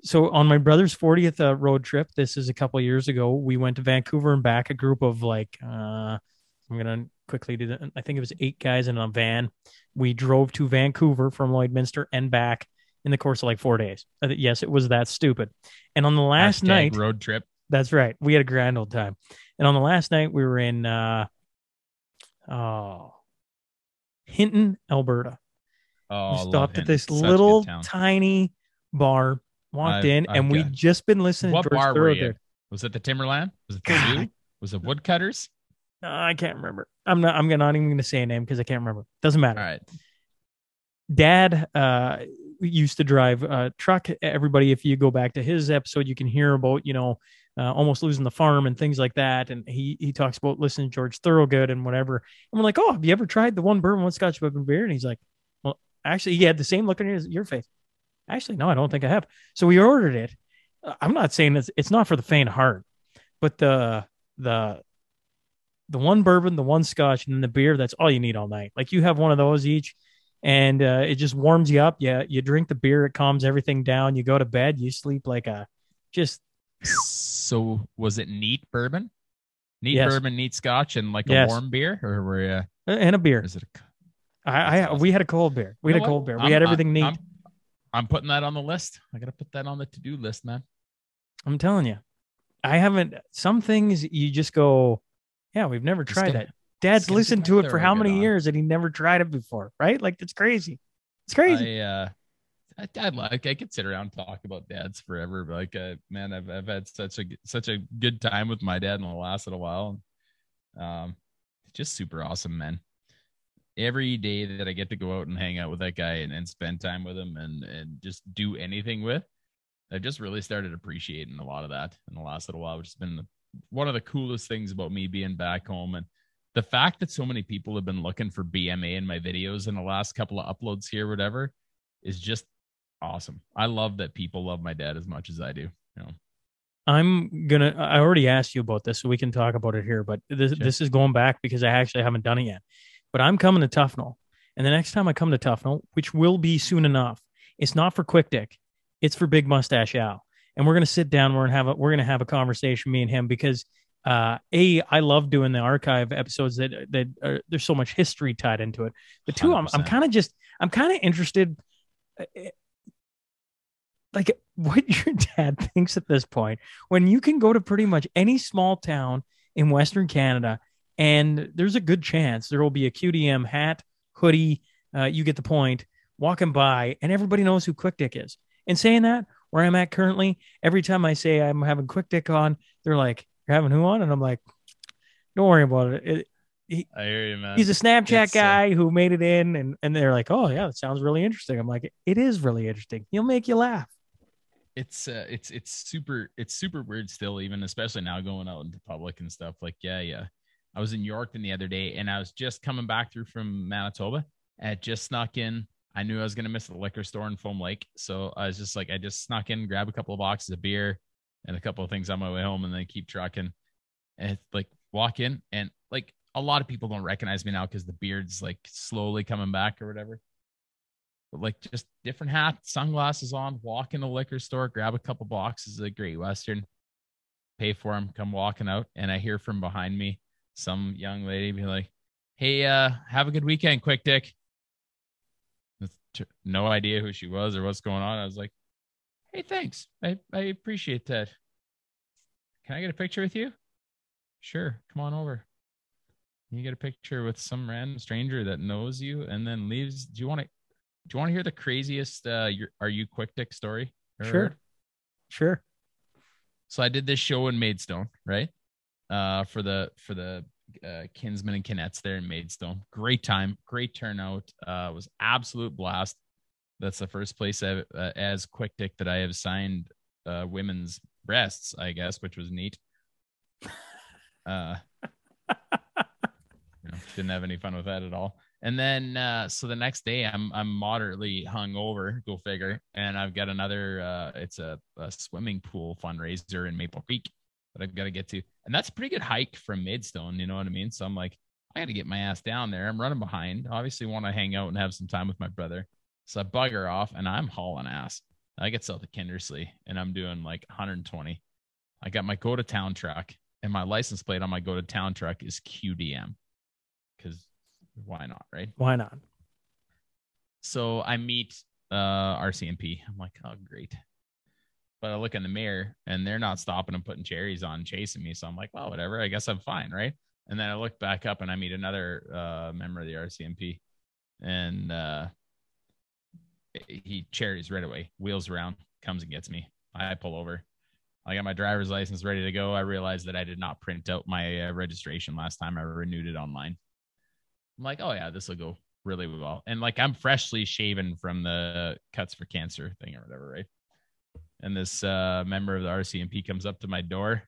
So on my brother's 40th uh, road trip, this is a couple years ago. We went to Vancouver and back. A group of like, uh, I'm gonna quickly do that. I think it was eight guys in a van. We drove to Vancouver from Lloydminster and back in the course of like four days. Yes, it was that stupid. And on the last Hashtag night, road trip. That's right. We had a grand old time. And on the last night, we were in uh, oh, Hinton, Alberta. Oh, we stopped at this Such little tiny bar, walked I've- in, I've and we'd just been listening What to George bar were you? Was it the Timberland? Was it the? Was it Woodcutters? I can't remember. I'm not. I'm not even going to say a name because I can't remember. Doesn't matter. All right. Dad uh, used to drive a truck. Everybody, if you go back to his episode, you can hear about you know uh, almost losing the farm and things like that. And he he talks about listening to George Thorogood and whatever. And we're like, oh, have you ever tried the one bourbon, one Scotch bourbon beer? And he's like, well, actually, he had the same look on his, your face. Actually, no, I don't think I have. So we ordered it. Uh, I'm not saying it's it's not for the faint heart, but the the the one bourbon, the one Scotch, and then the beer. That's all you need all night. Like you have one of those each and uh, it just warms you up. Yeah, you drink the beer, it calms everything down. You go to bed, you sleep like a just So was it neat bourbon? Neat Yes. bourbon, neat scotch, and like Yes. a warm beer, or were you? and a beer. Is it? A, I, I we had a cold beer. We You had a cold beer. We I'm- had I'm- everything neat. I'm, I'm putting that on the list. I gotta put that on the to do list, man. I'm telling you, I haven't. Some things you just go, yeah, we've never tried gotta- that. Dad's listened to it for how many on. years and he never tried it before, right? Like it's crazy. It's crazy. I uh, I, I like I could sit around talk about dads forever, but like, uh, man, I've I've had such a such a good time with my dad in the last little while. Um, just super awesome, man. Every day that I get to go out and hang out with that guy and, and spend time with him and and just do anything with, I've just really started appreciating a lot of that in the last little while, which has been one of the coolest things about me being back home and the fact that so many people have been looking for BMA in my videos in the last couple of uploads here, whatever, is just awesome. I love that people love my dad as much as I do. You know, I'm gonna. I already asked you about this, so we can talk about it here. But this Sure. this is going back because I actually haven't done it yet. But I'm coming to Tuffnell, and the next time I come to Tuffnell, which will be soon enough, it's not for Quick Dick, it's for Big Mustache Al, and we're gonna sit down. We're gonna have a we're gonna have a conversation, me and him, because uh, a I love doing the archive episodes that that are, there's so much history tied into it. But two, I'm I'm kind of just I'm kind of interested. Uh, like what *laughs* your dad thinks at this point when you can go to pretty much any small town in Western Canada and there's a good chance there will be a QDM hat, hoodie, uh, you get the point, walking by, and everybody knows who Quick Dick is. And saying that, where I'm at currently, every time I say I'm having Quick Dick on, they're like, You're having who on? And I'm like, Don't worry about it. it I hear you, man. he's a Snapchat It's, uh, guy who made it in, and, and they're like, Oh, yeah, that sounds really interesting. I'm like, It is really interesting. He'll make you laugh. It's uh, it's it's super it's super weird still even especially now going out into public and stuff like yeah yeah. I was in yorkton the other day and i was just coming back through from manitoba and it just snuck in. I knew i was going to miss the liquor store in foam lake so i was just like i just snuck in grab a couple of boxes of beer and a couple of things on my way home and then keep trucking. And like walk in and like a lot of people don't recognize me now because the beard's like slowly coming back or whatever like just different hat, sunglasses on, walk in the liquor store, grab a couple boxes of Great Western, pay for them, come walking out, and I hear from behind me some young lady be like, "Hey, uh, have a good weekend, Quick Dick." No idea who she was or what's going on. I was like, "Hey, thanks. I I appreciate that. Can I get a picture with you?" Sure, come on over. You get a picture with some random stranger that knows you and then leaves. Do you want to? Do you want to hear the craziest uh your, are you quick dick story? Sure. Sure. So I did this show in Maidstone, right? Uh for the for the uh Kinsmen and Kinettes there in Maidstone. Great time, great turnout. Uh was absolute blast. That's the first place I uh, as quick dick that I have signed uh women's breasts, I guess, which was neat. Uh *laughs* you know, didn't have any fun with that at all. And then uh so the next day I'm I'm moderately hungover, go figure, and I've got another uh it's a, a swimming pool fundraiser in Maple Creek that I've got to get to. And that's a pretty good hike from Maidstone, you know what I mean? So I'm like, I gotta get my ass down there. I'm running behind. Obviously want to hang out and have some time with my brother. So I bugger off and I'm hauling ass. I get south to Kindersley and I'm doing like 120. I got my go to town truck and my license plate on my go to town truck is QDM because why not, right? Why not? So I meet uh RCMP. I'm like, oh great. But I look in the mirror and they're not stopping and putting cherries on, chasing me. So I'm like, well, whatever. I guess I'm fine, right? And then I look back up and I meet another uh member of the RCMP, and uh he cherries right away, wheels around, comes and gets me. I pull over. I got my driver's license ready to go. I realized that I did not print out my uh, registration last time I renewed it online. I'm like, oh yeah, this will go really well. And like I'm freshly shaven from the cuts for cancer thing or whatever, right? And this uh, member of the RCMP comes up to my door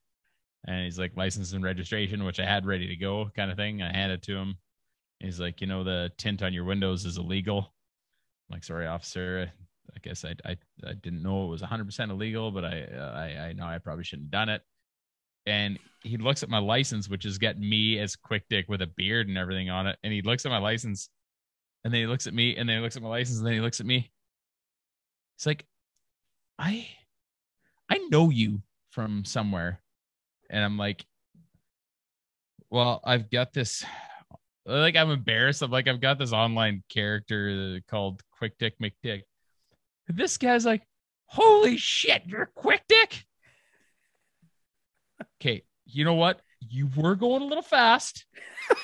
and he's like, license and registration, which I had ready to go, kind of thing. I hand it to him. He's like, you know, the tint on your windows is illegal. I'm like, sorry, officer. I guess I, I, I didn't know it was 100% illegal, but I, uh, I, I know I probably shouldn't have done it. And he looks at my license, which has got me as quick dick with a beard and everything on it. And he looks at my license and then he looks at me and then he looks at my license and then he looks at me. He's like, I, I know you from somewhere. And I'm like, well, I've got this, like, I'm embarrassed. I'm like, I've got this online character called Quick Dick McDick. This guy's like, holy shit, you're Quick Dick. Okay, you know what? You were going a little fast.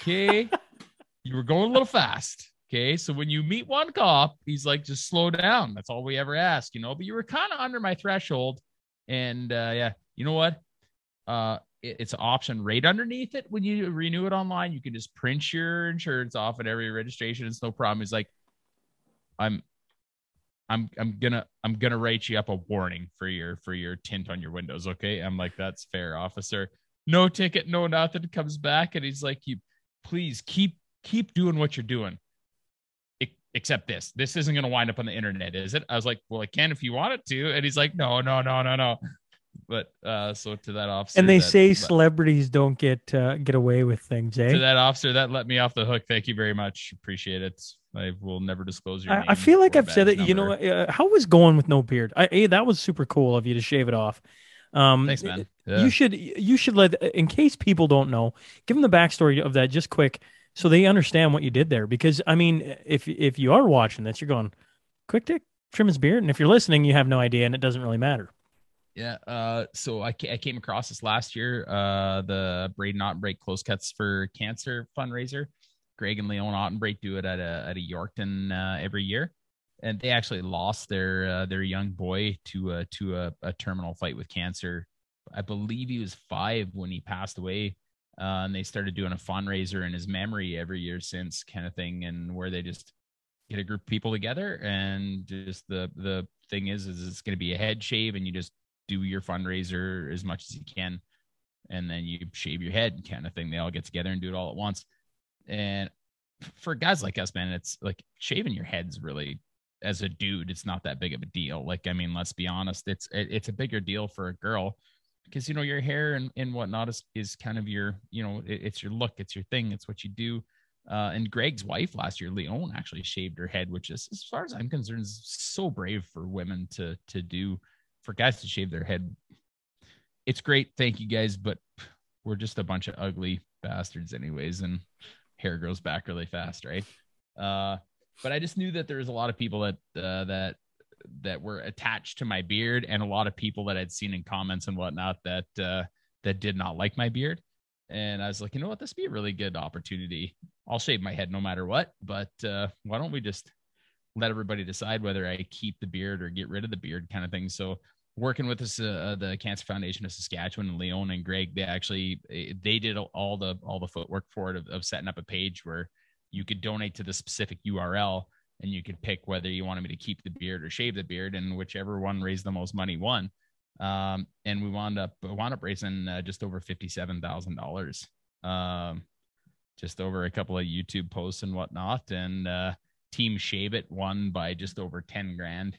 Okay. *laughs* you were going a little fast. Okay. So when you meet one cop, he's like, just slow down. That's all we ever ask, you know. But you were kind of under my threshold. And uh yeah, you know what? Uh it- it's an option right underneath it when you renew it online. You can just print your insurance off at every registration. It's no problem. He's like, I'm I'm I'm gonna I'm gonna write you up a warning for your for your tint on your windows. Okay. I'm like, that's fair, officer. No ticket, no nothing. Comes back and he's like, you please keep keep doing what you're doing. Except this. This isn't gonna wind up on the internet, is it? I was like, Well, it can if you want it to. And he's like, No, no, no, no, no. But uh so to that officer. And they that- say celebrities don't get uh, get away with things, eh? to that officer that let me off the hook. Thank you very much. Appreciate it. I will never disclose your I, name. I feel like I've said it. You know, uh, how was going with no beard? I, a that was super cool of you to shave it off. Um, Thanks, man. You should you should let in case people don't know, give them the backstory of that just quick so they understand what you did there. Because I mean, if if you are watching this, you're going, quick dick trim his beard, and if you're listening, you have no idea, and it doesn't really matter. Yeah. Uh, so I, I came across this last year, uh, the Braden Ottenbreit Close Cuts for Cancer fundraiser. Greg and Leanne Ottenbreit do it at a at a Yorkton uh, every year, and they actually lost their uh, their young boy to a to a, a terminal fight with cancer. I believe he was five when he passed away, uh, and they started doing a fundraiser in his memory every year since, kind of thing, and where they just get a group of people together and just the the thing is is it's going to be a head shave and you just do your fundraiser as much as you can and then you shave your head kind of thing. They all get together and do it all at once. And for guys like us man it's like shaving your head's really as a dude it's not that big of a deal. Like i mean let's be honest it's it's a bigger deal for a girl because you know your hair and, and whatnot is, is kind of your you know it, it's your look it's your thing it's what you do. Uh, and Greg's wife last year, Leanne, actually shaved her head, which is, as far as I'm concerned, is so brave for women to to do. For guys to shave their head, it's great. Thank you guys, but we're just a bunch of ugly bastards, anyways, and hair grows back really fast, right? Uh, but I just knew that there was a lot of people that uh, that that were attached to my beard, and a lot of people that I'd seen in comments and whatnot that uh, that did not like my beard. And I was like, you know what, this be a really good opportunity. I'll shave my head no matter what, but uh, why don't we just let everybody decide whether I keep the beard or get rid of the beard, kind of thing. So working with this, uh, the Cancer Foundation of Saskatchewan and Leanne and Greg, they actually eh, they did all the all the footwork for it of, of setting up a page where you could donate to the specific URL and you could pick whether you wanted me to keep the beard or shave the beard, and whichever one raised the most money won. Um, and we wound up wound up raising uh, just over fifty seven thousand dollars. Um, just over a couple of YouTube posts and whatnot, and uh, Team Shave It won by just over ten grand.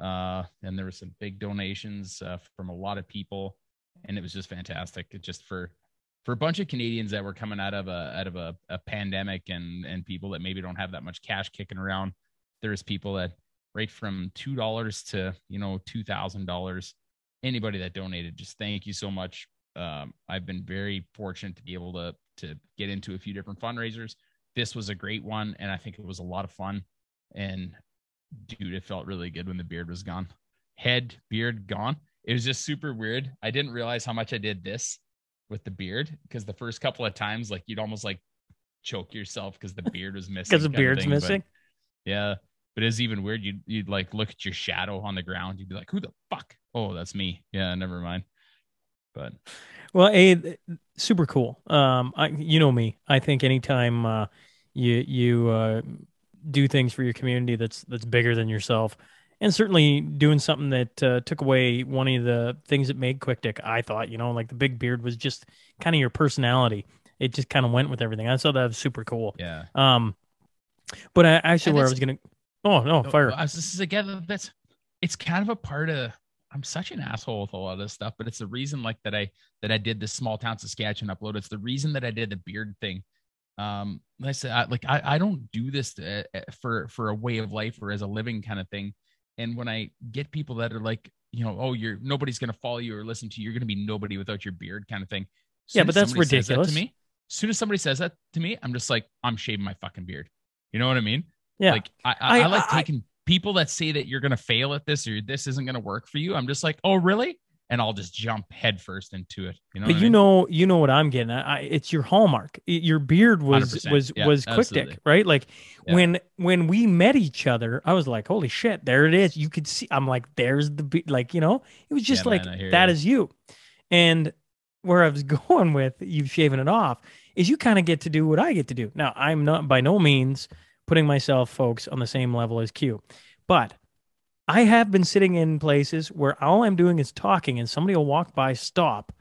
Uh, and there were some big donations uh, from a lot of people, and it was just fantastic. It just for for a bunch of Canadians that were coming out of a out of a, a pandemic and and people that maybe don't have that much cash kicking around. There's people that right from two dollars to you know two thousand dollars. Anybody that donated, just thank you so much. Um, I've been very fortunate to be able to to get into a few different fundraisers. This was a great one, and I think it was a lot of fun. And dude, it felt really good when the beard was gone. Head, beard gone. It was just super weird. I didn't realize how much I did this with the beard because the first couple of times, like you'd almost like choke yourself because the beard was missing. Because the beard's thing, but- missing. yeah. But it's even weird. You'd you'd like look at your shadow on the ground. You'd be like, "Who the fuck? Oh, that's me." Yeah, never mind. But Well, a super cool. Um, I you know me. I think anytime uh, you you uh, do things for your community that's that's bigger than yourself, and certainly doing something that uh, took away one of the things that made Quick Dick. I thought you know like the big beard was just kind of your personality. It just kind of went with everything. I thought that was super cool. yeah, Um, but I actually And where I was gonna. Oh no, fire! I was- This is again. That's it's kind of a part of. I'm such an asshole with a lot of this stuff, but it's the reason like that I that I did this small town Saskatchewan upload. It's the reason that I did the beard thing. Um, like I said, I, like I, I don't do this to, uh, for for a way of life or as a living kind of thing. And when I get people that are like, you know, oh, you're nobody's gonna follow you or listen to you, you're gonna be nobody without your beard kind of thing. Yeah, but that's says that ridiculous. to me. As soon as somebody says that to me, I'm just like, I'm shaving my fucking beard. You know what I mean? Yeah, Like I, I, I- like taking people that say that you're gonna fail at this or this isn't gonna work for you. I'm just like, oh really? And I'll just jump headfirst into it. You know, but what I you mean? know, you know what I'm getting. at. I, it's your hallmark. It- your beard was was Yeah, was quick absolutely. dick, right? Like Yeah. when when we met each other, I was like, holy shit, there it is. You could see. I'm like, there's the be-, like, you know, it was just Yeah, like man, that you. is you. And where I was *laughs* going with you shaving it off is you kind of get to do what I get to do. Now, I'm not by no means putting myself, folks, on the same level as Q, but I have been sitting in places where all I'm doing is talking, and somebody will walk by, stop,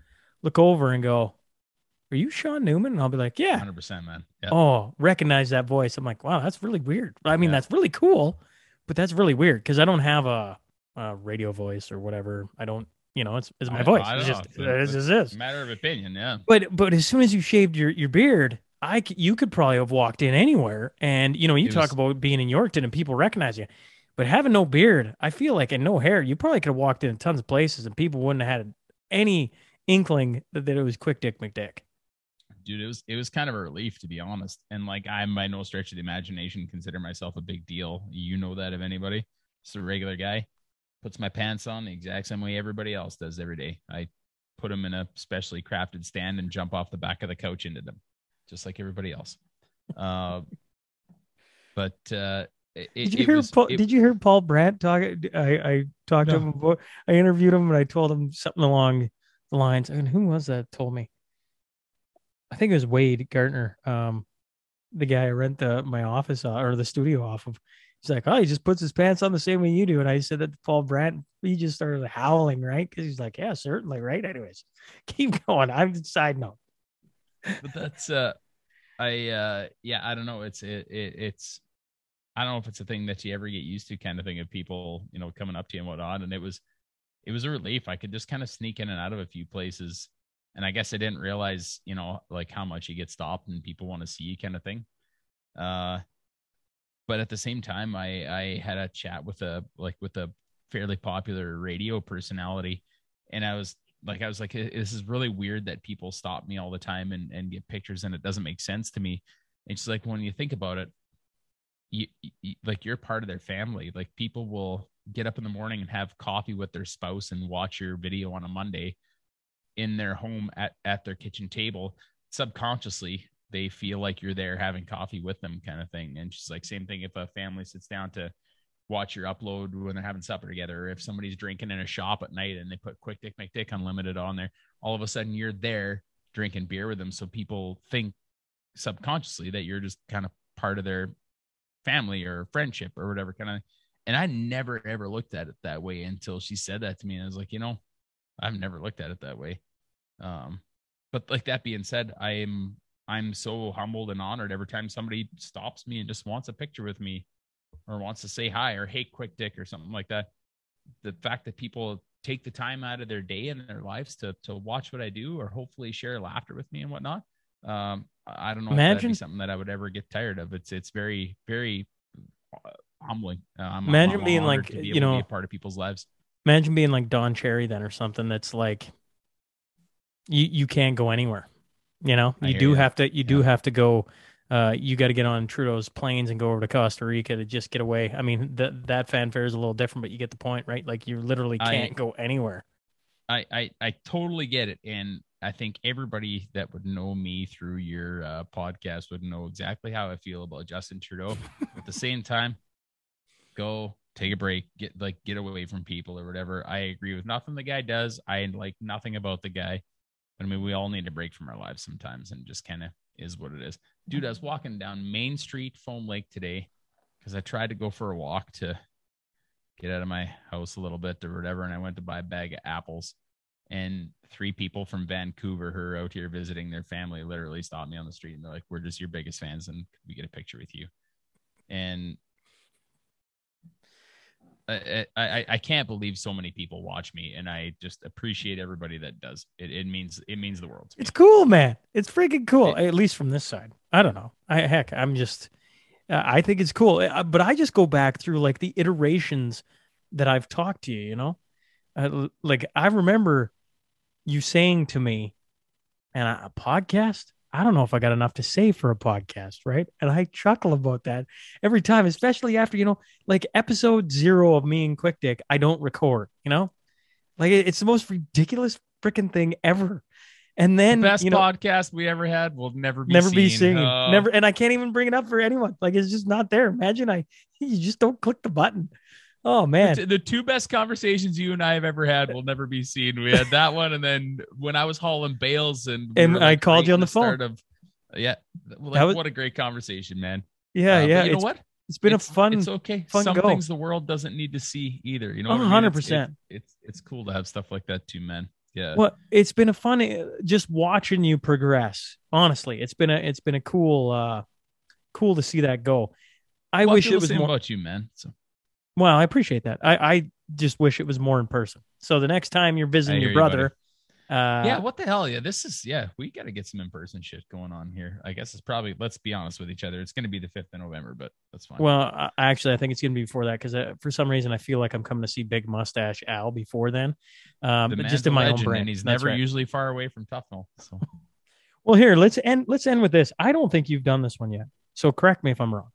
look over, and go, "Are you Sean Newman?" And I'll be like, "Yeah." 100%, man. Yeah. Oh, recognize that voice. I'm like, wow, that's really weird. I mean, Yeah. that's really cool, but that's really weird because I don't have a, a radio voice or whatever. I don't, you know, it's, it's my I- voice. I It's don't just, know. it's just this. Matter of opinion, yeah. But but as soon as you shaved your your beard, I you could probably have walked in anywhere, and you know, you It talk was- about being in Yorkton and people recognize you, but having no beard, I feel like and no hair, you probably could have walked in tons of places and people wouldn't have had any inkling that, that it was Quick Dick McDick. dude it was it was kind of a relief to be honest. And like i'm by no stretch of the imagination consider myself a big deal. You know that of anybody. Just a regular guy. Puts my pants on the exact same way everybody else does every day. I put them in a specially crafted stand and jump off the back of the couch into them just like everybody else. Uh *laughs* but uh it, Did it you hear? was- Paul, it- did you hear Paul Brandt talk? I I talked to him. About, I interviewed him and I told him something along the lines. I and mean, who was that? Told me. I think it was Wade Gartner, um, the guy I rent the my office uh, or the studio off of. He's like, oh, he just puts his pants on the same way you do. And I said that to Paul Brandt. He just started howling, right? Because he's like, yeah, certainly, right. Anyways, *laughs* keep going. I'm side note. but that's uh i uh yeah i don't know it's it, it it's i don't know if it's a thing that you ever get used to kind of thing of people you know coming up to you and whatnot. And it was it was a relief. I could just kind of sneak in and out of a few places. And i guess i didn't realize you know like how much you get stopped and people want to see you kind of thing. Uh but at the same time i i had a chat with a like with a fairly popular radio personality. And i was like I was like, this is really weird that people stop me all the time and, and get pictures and it doesn't make sense to me. And she's like, when you think about it, you, you like you're part of their family. Like people will get up in the morning and have coffee with their spouse and watch your video on a Monday in their home at, at their kitchen table. Subconsciously, they feel like you're there having coffee with them kind of thing. And she's like, same thing if a family sits down to watch your upload when they're having supper together. Or if somebody's drinking in a shop at night and they put Quick Dick McDick Unlimited on there, all of a sudden you're there drinking beer with them. So people think subconsciously that you're just kind of part of their family or friendship or whatever kind of. And I never ever looked at it that way until she said that to me. And I was like, you know, I've never looked at it that way. Um, but like that being said, I'm I'm so humbled and honored every time somebody stops me and just wants a picture with me or wants to say hi or hey quick dick or something like that the fact that people take the time out of their day and their lives to to watch what i do or hopefully share laughter with me and whatnot um i I don't know Imagine- something that i would ever get tired of it's it's very very uh, humbling Uh, I'm, I'm- Imagine I'm being like, be you know- a part of people's lives Imagine being like Don Cherry then or something that's like you you can't go anywhere. You know, you do ya. have to you do have to go uh you got to get on Trudeau's planes and go over to Costa Rica to just get away. I mean, that that fanfare is a little different, but you get the point, right? Like you literally can't go anywhere. I, I I totally get it, and I think everybody that would know me through your uh, podcast would know exactly how I feel about Justin Trudeau. At the same time, go take a break, get like get away from people or whatever. I agree with nothing the guy does. I like nothing about the guy, but I mean we all need a break from our lives sometimes, and just kind of is what it is. Dude, I was walking down Main Street, Foam Lake today because I tried to go for a walk to get out of my house a little bit or whatever. And I went to buy a bag of apples. And three people from Vancouver who are out here visiting their family literally stopped me on the street and they're like, We're just your biggest fans and could we get a picture with you? And I, I, I- I can't believe so many people watch me and I just appreciate everybody that does. It, it means it means the world to me. It's cool, man. It's freaking cool. It- At least from this side. I don't know. I heck, I'm just uh, I think it's cool. Uh, But I just go back through like the iterations that I've talked to you, you know? Uh, like I remember you saying to me, and a a podcast? I don't know if I got enough to say for a podcast, right? And I chuckle about that every time, especially after, you know, like episode zero of me and Quick Dick, I don't record, you know? Like it's the most ridiculous freaking thing ever. And then the best you know, podcast we ever had will never be never seen. be seen. Oh. Never, and I can't even bring it up for anyone. Like it's just not there. Imagine I, *laughs* you just don't click the button. Oh man, The, the two best conversations you and I have ever had will never be seen. We had that one, and then when I was hauling bales, and we And I like, called you on in the phone. start Of, yeah, like, was- what a great conversation, man. yeah, Uh, yeah. You know what? it's been It's- a fun. It's okay. fun Some go. things the world doesn't need to see either. You know, what I mean? It's- 100%. It's, cool to have stuff like that too, man. Yeah. Well, it's been a fun uh, just watching you progress. Honestly, it's been a it's been a cool uh cool to see that go. I Well, wish it was more. about you, man. So Well, I appreciate that. I I just wish it was more in person. So the next time you're visiting your you, brother, uh, yeah, what the hell? Yeah, this is yeah. We got to get some in person shit going on here. I guess it's probably. Let's be honest with each other. It's going to be the fifth of November, but that's fine. Well, I, actually, I think it's gonna be before that because uh, for some reason I feel like I'm coming to see Big Mustache Al before then. Um, the but just in my legend, own brain, and he's That's never right. usually far away from Tuffnell. So *laughs* Well, here let's end. Let's end with this. I don't think you've done this one yet. So correct me if I'm wrong.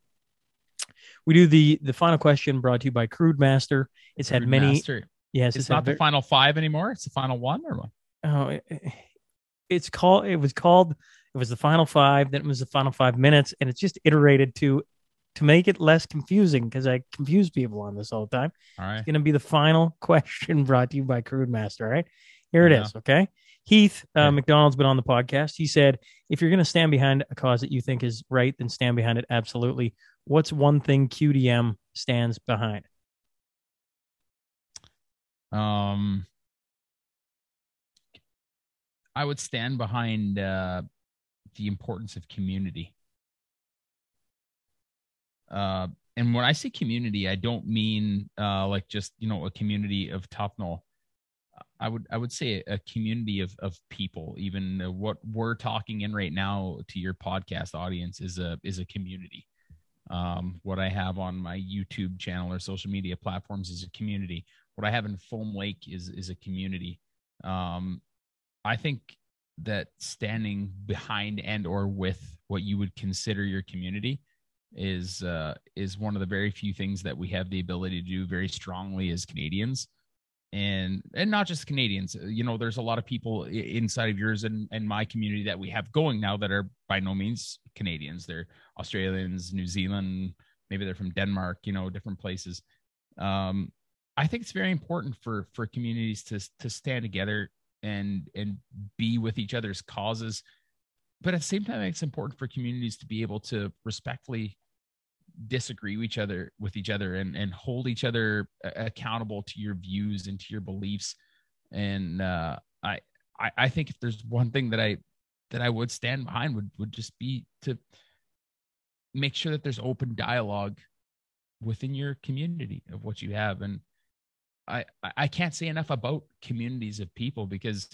We do the the final question brought to you by Crude Master. It's had many. Master. Yes, It's had not the ver- final five anymore. It's the final one or what? Oh, it- it's called. It was called. It was the final five. Then it was the final five minutes, and it's just iterated to to make it less confusing because I confuse people on this all the time. All right. It's going to be the final *laughs* question brought to you by Crude Master. All right, here it Yeah. is. Okay, Heath uh, McDonald's been on the podcast. He said, if you're going to stand behind a cause that you think is right, then stand behind it. Absolutely. What's one thing QDM stands behind? Um, I would stand behind uh, the importance of community. Uh, and when I say community, I don't mean uh, like just you know a community of Tuffnell. I would I would say a community of of people. Even what we're talking in right now to your podcast audience is a is a community. Um, what I have on my YouTube channel or social media platforms is a community what I have in Foam Lake is is a community. Um, I think that standing behind and or with what you would consider your community is uh, is one of the very few things that we have the ability to do very strongly as Canadians, and and not just Canadians. You know, there's a lot of people inside of yours and and my community that we have going now that are by no means Canadians. They're Australians, New Zealand, maybe they're from Denmark. You know, different places. Um, I think it's very important for for communities to to stand together and and be with each other's causes. But at the same time, it's important for communities to be able to respectfully disagree with each other with each other and and hold each other accountable to your views and to your beliefs. And uh, I, I I think if there's one thing that I that I would stand behind would would just be to make sure that there's open dialogue within your community of what you have and I, I- I can't say enough about communities of people because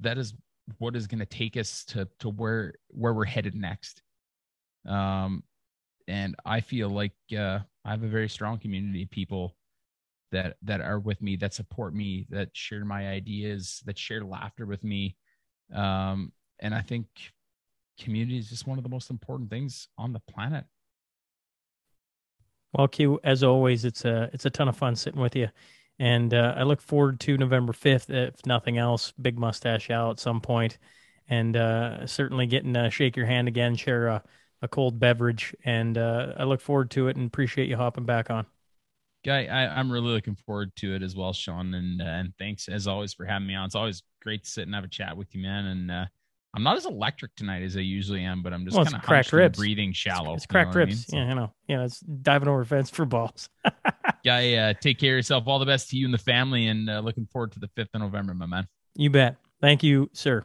that is what is going to take us to to where where we're headed next. Um, and I feel like uh, I have a very strong community of people that that are with me, that support me, that share my ideas, that share laughter with me. Um, and I think community is just one of the most important things on the planet. Well, Q, as always, it's a it's a ton of fun sitting with you, and uh, I look forward to November fifth. If nothing else, Big Mustache out at some point, and uh, certainly getting to shake your hand again, share a cold beverage, and uh, I look forward to it and appreciate you hopping back on. Guy, I, I'm really looking forward to it as well, Sean. And uh, and thanks as always for having me on. It's always great to sit and have a chat with you, man. And uh, I'm not as electric tonight as I usually am, but I'm just Well, kind of cracked ribs. breathing shallow. It's you know cracked what I mean? ribs. So, Yeah, I know. Yeah, it's diving over a fence for balls. *laughs* Guy, uh, take care of yourself. All the best to you and the family, and uh, looking forward to the fifth of November, my man. you bet. Thank you, sir.